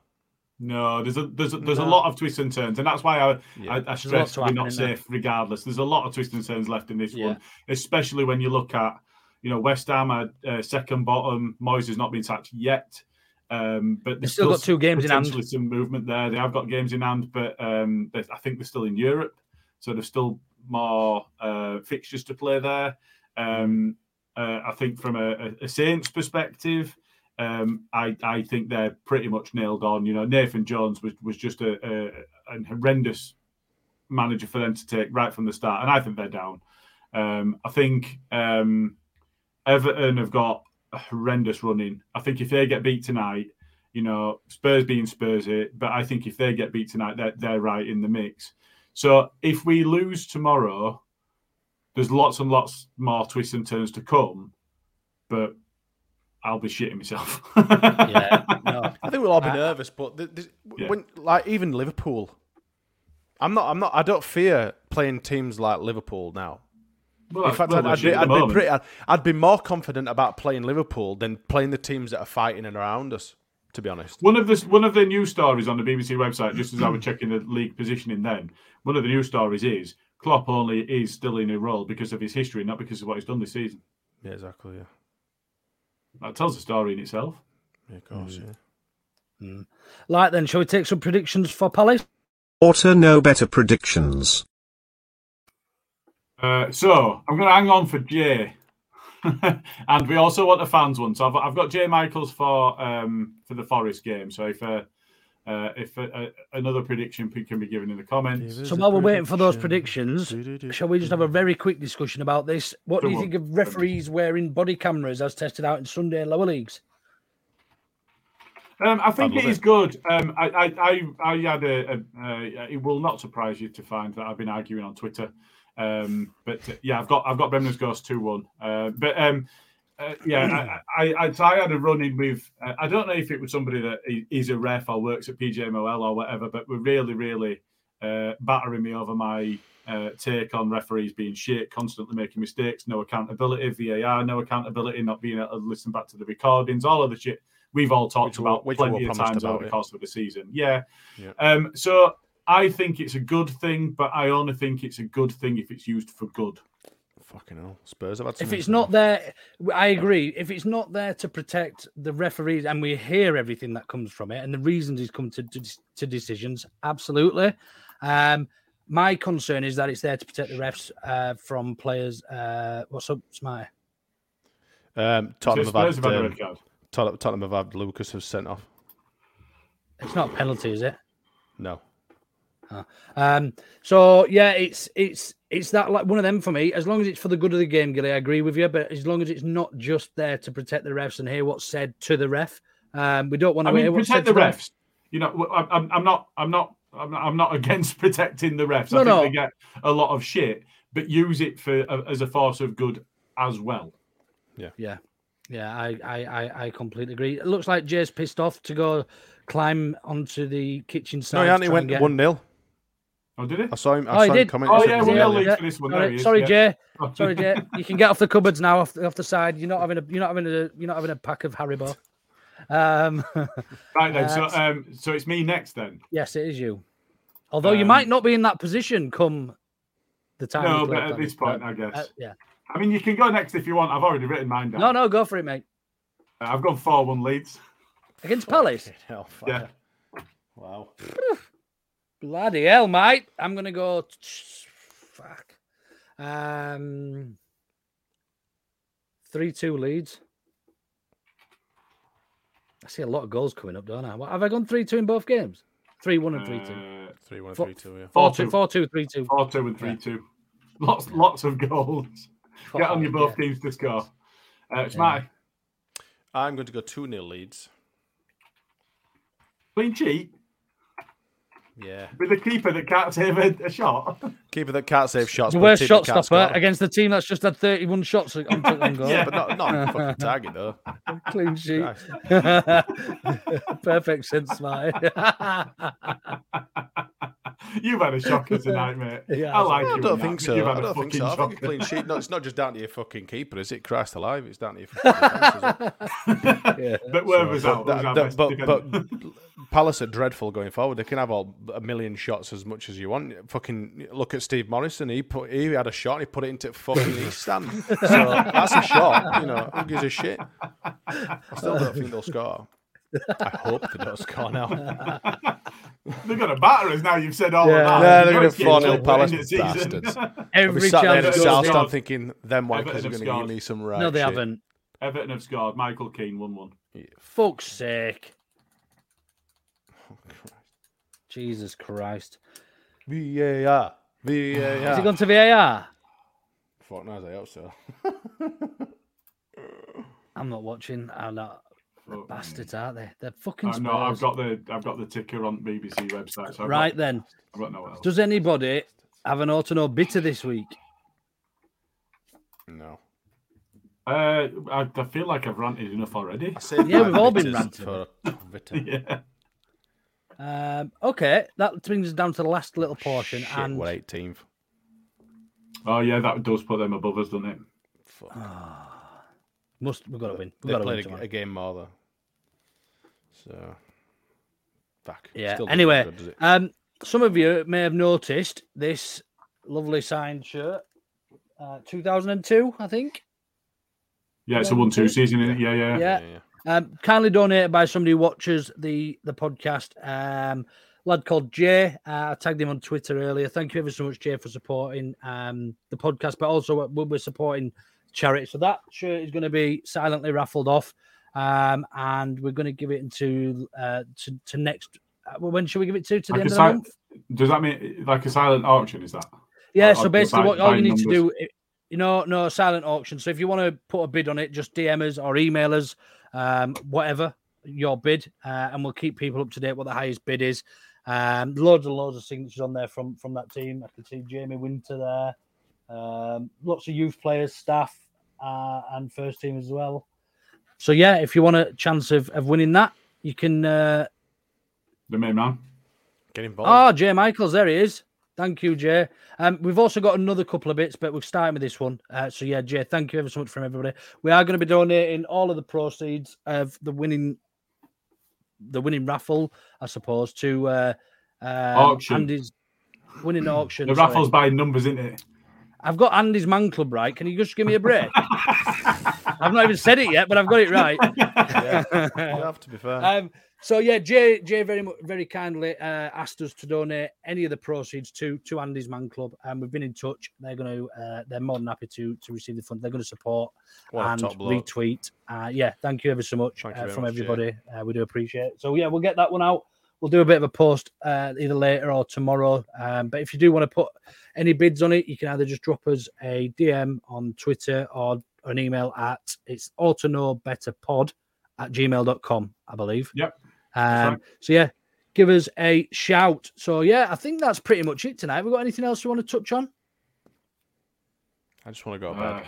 No, there's a there's a, there's a lot of twists and turns, and that's why I Yeah. I, I a lot stress we're not in there. safe regardless. There's a lot of twists and turns left in this Yeah. one, especially when you look at you know West Ham are uh, second bottom. Moyes has not been sacked yet, um, but there's still got two games in hand. some movement there. They have got games in hand, but um, I think they're still in Europe, so there's still more uh, fixtures to play there. Um, uh, I think from a, a- Saints perspective, um, I, I think they're pretty much nailed on. You know, Nathan Jones was, was just a, a, a horrendous manager for them to take right from the start, and I think they're down. Um, I think um, Everton have got horrendous running. I think if they get beat tonight, you know, Spurs being Spurs it, but I think if they get beat tonight, they're, they're right in the mix. So if we lose tomorrow, there's lots and lots more twists and turns to come, but I'll be shitting myself. Yeah, no. I think we'll all be I- nervous, but th- th- Yeah. when like even Liverpool, I'm not. I'm not. I don't fear playing teams like Liverpool now. Well, In fact, well, I'd, I'd, be, I'd, be pretty, I'd, I'd be more confident about playing Liverpool than playing the teams that are fighting and around us. To be honest, One of the one of the news stories on the BBC website, just as I was checking the league positioning, then one of the news stories is Klopp only is still in a role because of his history, not because of what he's done this season. yeah, exactly. Yeah, That tells a story in itself. yeah of course. Mm. Yeah. Mm. Like then, shall we take some predictions for Palace? Otto No Better predictions. Uh, so I'm going to hang on for Jay, and we also want a fans one. So I've, I've got Jay Michaels for um, for the Forest game. So if uh, uh, if uh, uh, another prediction can be given in the comments, So while we're waiting for those predictions, shall we just have a very quick discussion about this? What do you on. think of referees wearing body cameras as tested out in Sunday lower leagues? Um, I think I'd it is it. good. Um, I, I, I, I had a, a uh, it will not surprise you to find that I've been arguing on Twitter. Um, but uh, yeah, I've got I've got Bremner's Ghost two one. Uh, but um, uh, yeah, I, I, I, I had a run in with. Uh, I don't know if it was somebody that i- a ref or works at PGMOL or whatever, but we're really, really uh, battering me over my uh, take on referees being shit, constantly making mistakes, no accountability, VAR, no accountability, not being able to listen back to the recordings, all of the shit we've all talked Which about were plenty of times over the course of the season. Yeah. Yeah. Um, so I think it's a good thing, but I only think it's a good thing if it's used for good. Fucking hell, Spurs have had. some If it's not there, I agree. If it's not there to protect the referees, and we hear everything that comes from it, and the reasons he's come to to, to decisions, absolutely. Um, my concern is that it's there to protect the refs uh, from players. Uh, what's up, Smarty? um, So Tottenham have had, have had um, red Tottenham have had Lucas have sent off. It's not a penalty, is it? No, Um, so yeah, it's it's it's that like one of them for me. As long as it's for the good of the game, Gilly, I agree with you. But as long as it's not just there to protect the refs and hear what's said to the ref, Um, we don't want I to mean, what's protect said the to them. refs. You know, I'm, I'm- I'm not, I'm not, I'm not, I'm not against protecting the refs. No, I think no. they get a lot of shit, but use it for as a force of good as well. Yeah. Yeah. Yeah, I, I, I, I completely agree. It looks like Jay's pissed off to go climb onto the kitchen side. No, he to hadn't. He went and one 0 Oh, did it? I saw him. I Oh, saw he him did. comment. Oh, yeah, one one nil. nil. Yeah. for this one. Sorry, There he is, sorry, yeah. Jay. Sorry, Jay. You can get off the cupboards now, off the, off the side. You're not having a, you're not having a, you're not having a pack of Haribo. Um, Right then, so Uh, um, so it's me next then. yes, it is you. Although you Um, might not be in that position come the time. No, but at this point, but, I guess. uh, yeah. I mean, you can go next if you want. I've already written mine down. No, no, go for it, mate. Uh, I've gone four-one leads. Against Palace. Hell, Yeah. Wow. Bloody hell, mate. I'm gonna go. Fuck. Um, three-two leads. I see a lot of goals coming up, don't I? What, have I gone three-two in both games? Three-one and three-two. Uh, Three one, Four- three two. Yeah. Four-two, four-two, three-two. Four-two and three-two. Lots, lots of goals. Get on your both Yeah. teams to score. Uh, it's Yeah. my I'm going to go two 0 leads. clean sheet Yeah. with a keeper that can't save a, a shot. Keeper that can't save shots. The but a worst team shot stopper score. against the team that's just had 31 shots on on goal. Yeah. but not not on fucking target though. Clean sheet. Perfect sense, Smarty. You've had a shocker tonight, mate. Yeah, I like I you. don't think so. You've I had a don't think fucking so. I think a shocker. clean sheet. No, it's not just down to your fucking keeper, is it? Christ alive, it's down to your fucking defence, is it? yeah. But where So, was but that? Was that- best but, defender. but Palace are dreadful going forward. They can have all a million shots as much as you want. Fucking look at Steve Morison. He put he had a shot. and He put it into fucking East Stand. So that's a shot. You know who gives a shit? I still don't think they'll score. I hope they don't score now. They're going to batter us now. You've said all Yeah. of that. Yeah, they're gonna getting 4 0 Palace end of season. bastards. Every sat there chance at goes South to- Stand thinking, them Everton wankers are going to scored. give me some right No, they shit. haven't. Everton have scored. Michael Keane, 1 1. Fuck's sake. Oh, Jesus Christ. VAR. VAR. Has he gone to VAR? Fuck knows, I hope so. I'm not watching. I'm not. Oh, Bastards, aren't they? They're fucking I'm I've got the I've got the ticker on BBC website. So Right got, then. I've got no else. Does anybody have an auto no bitter this week? No. Uh, I, I feel like I've ranted enough already. I Yeah, we've all been bitters ranting. For Vita. yeah. Um, okay, that brings us down to the last little portion, Shit, and we're 18th. Oh yeah, that does put them above us, doesn't it? Fuck. must we've got to win. We've They got to win played a, a game more though. So, fuck. Yeah. Still Anyway, look good, um, some of you may have noticed this lovely signed shirt, uh, 2002, I think. Yeah, it's a one-two season, isn't it? Yeah, yeah. Yeah. Um, kindly donated by somebody who watches the the podcast. Um, lad called Jay. Uh, I tagged him on Twitter earlier. Thank you ever so much, Jay, for supporting um the podcast, but also we're, we're supporting charity. So that shirt is going to be silently raffled off, um, and we're going to give it into uh to, to next. Uh, when should we give it to? To the Like end of the si- month? Does that mean like a silent auction? Is that? Yeah, Or- so basically, what all you need to do, you know, no silent auction. So if you want to put a bid on it, just DM us or email us, um, whatever your bid, uh, and we'll keep people up to date what the highest bid is. Um, loads and loads of signatures on there from from that team. I can see Jamie Winter there. Um, lots of youth players, staff, uh, and first team as well. So yeah, if you want a chance of, of winning that, you can. Uh, The main man. Get involved. Oh, Jay Michaels, there he is. Thank you, Jay. Um, we've also got another couple of bits, but we're starting with this one. Uh, so yeah, Jay, thank you ever so much from everybody. We are going to be donating all of the proceeds of the winning, the winning raffle, I suppose, to uh, um, Auction. Andy's winning auction. The sorry. raffle's by numbers, isn't it? I've got Andy's man club right. Can you just give me a break? I've not even said it yet, but I've got it right. yeah, you have to be fair. Um, so yeah, Jay, Jay very very kindly uh, asked us to donate any of the proceeds to to Andy's Man Club, and we've been in touch. They're going to uh, they're more than happy to to receive the fund. They're going to support What and retweet. Uh, yeah, thank you ever so much uh, from much, Jay. everybody. Uh, we do appreciate it. So yeah, we'll get that one out. We'll do a bit of a post uh, either later or tomorrow. Um, but if you do want to put any bids on it, you can either just drop us a DM on Twitter or an email at it's auto know better pod at gmail.com, I believe. Yep. Um, right. So, yeah, give us a shout. So, yeah, I think that's pretty much it tonight. We got anything else you want to touch on? I just want to go to Uh, bed.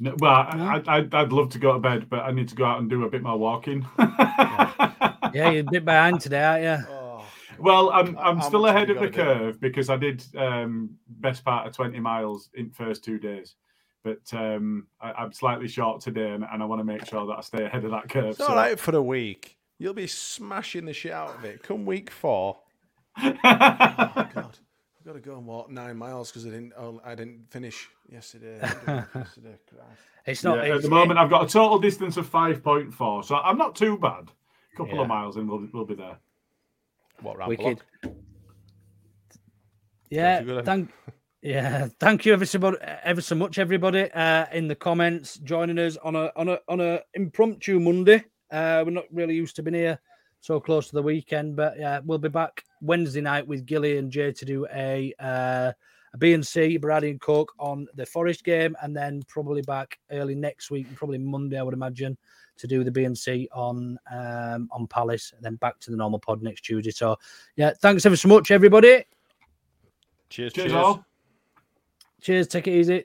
no, well, I, I, I'd, I'd love to go to bed, but I need to go out and do a bit more walking. yeah, you're a bit behind today, aren't you? Oh, Well, I'm I'm how still ahead of the gotta do? curve because I did um, best part of 20 miles in first two days, but um, I, I'm slightly short today, and, and I want to make sure that I stay ahead of that curve. It's all right for a week. You'll be smashing the shit out of it. Come week four. oh, God, I've got to go and walk nine miles because I didn't. Oh, I didn't finish yesterday. Didn't yesterday. Christ. It's not. Yeah, at the moment, I've got a total distance of 5.4, so I'm not too bad. A couple Yeah. of miles and we'll, we'll be there. What round Wicked. Yeah, thank yeah, thank you ever so much, ever so much, everybody, uh, in the comments joining us on a on a on a impromptu Monday. Uh, we're not really used to being here so close to the weekend, but yeah, we'll be back Wednesday night with Gilly and Jay to do a uh, a B and C, Bacardi and Coke on the Forest game, and then probably back early next week, probably Monday, I would imagine, to do the B and C on um, on Palace, and then back to the normal pod next Tuesday. So yeah, thanks ever so much, everybody. Cheers, Cheers, cheers. all. Cheers. Take it easy.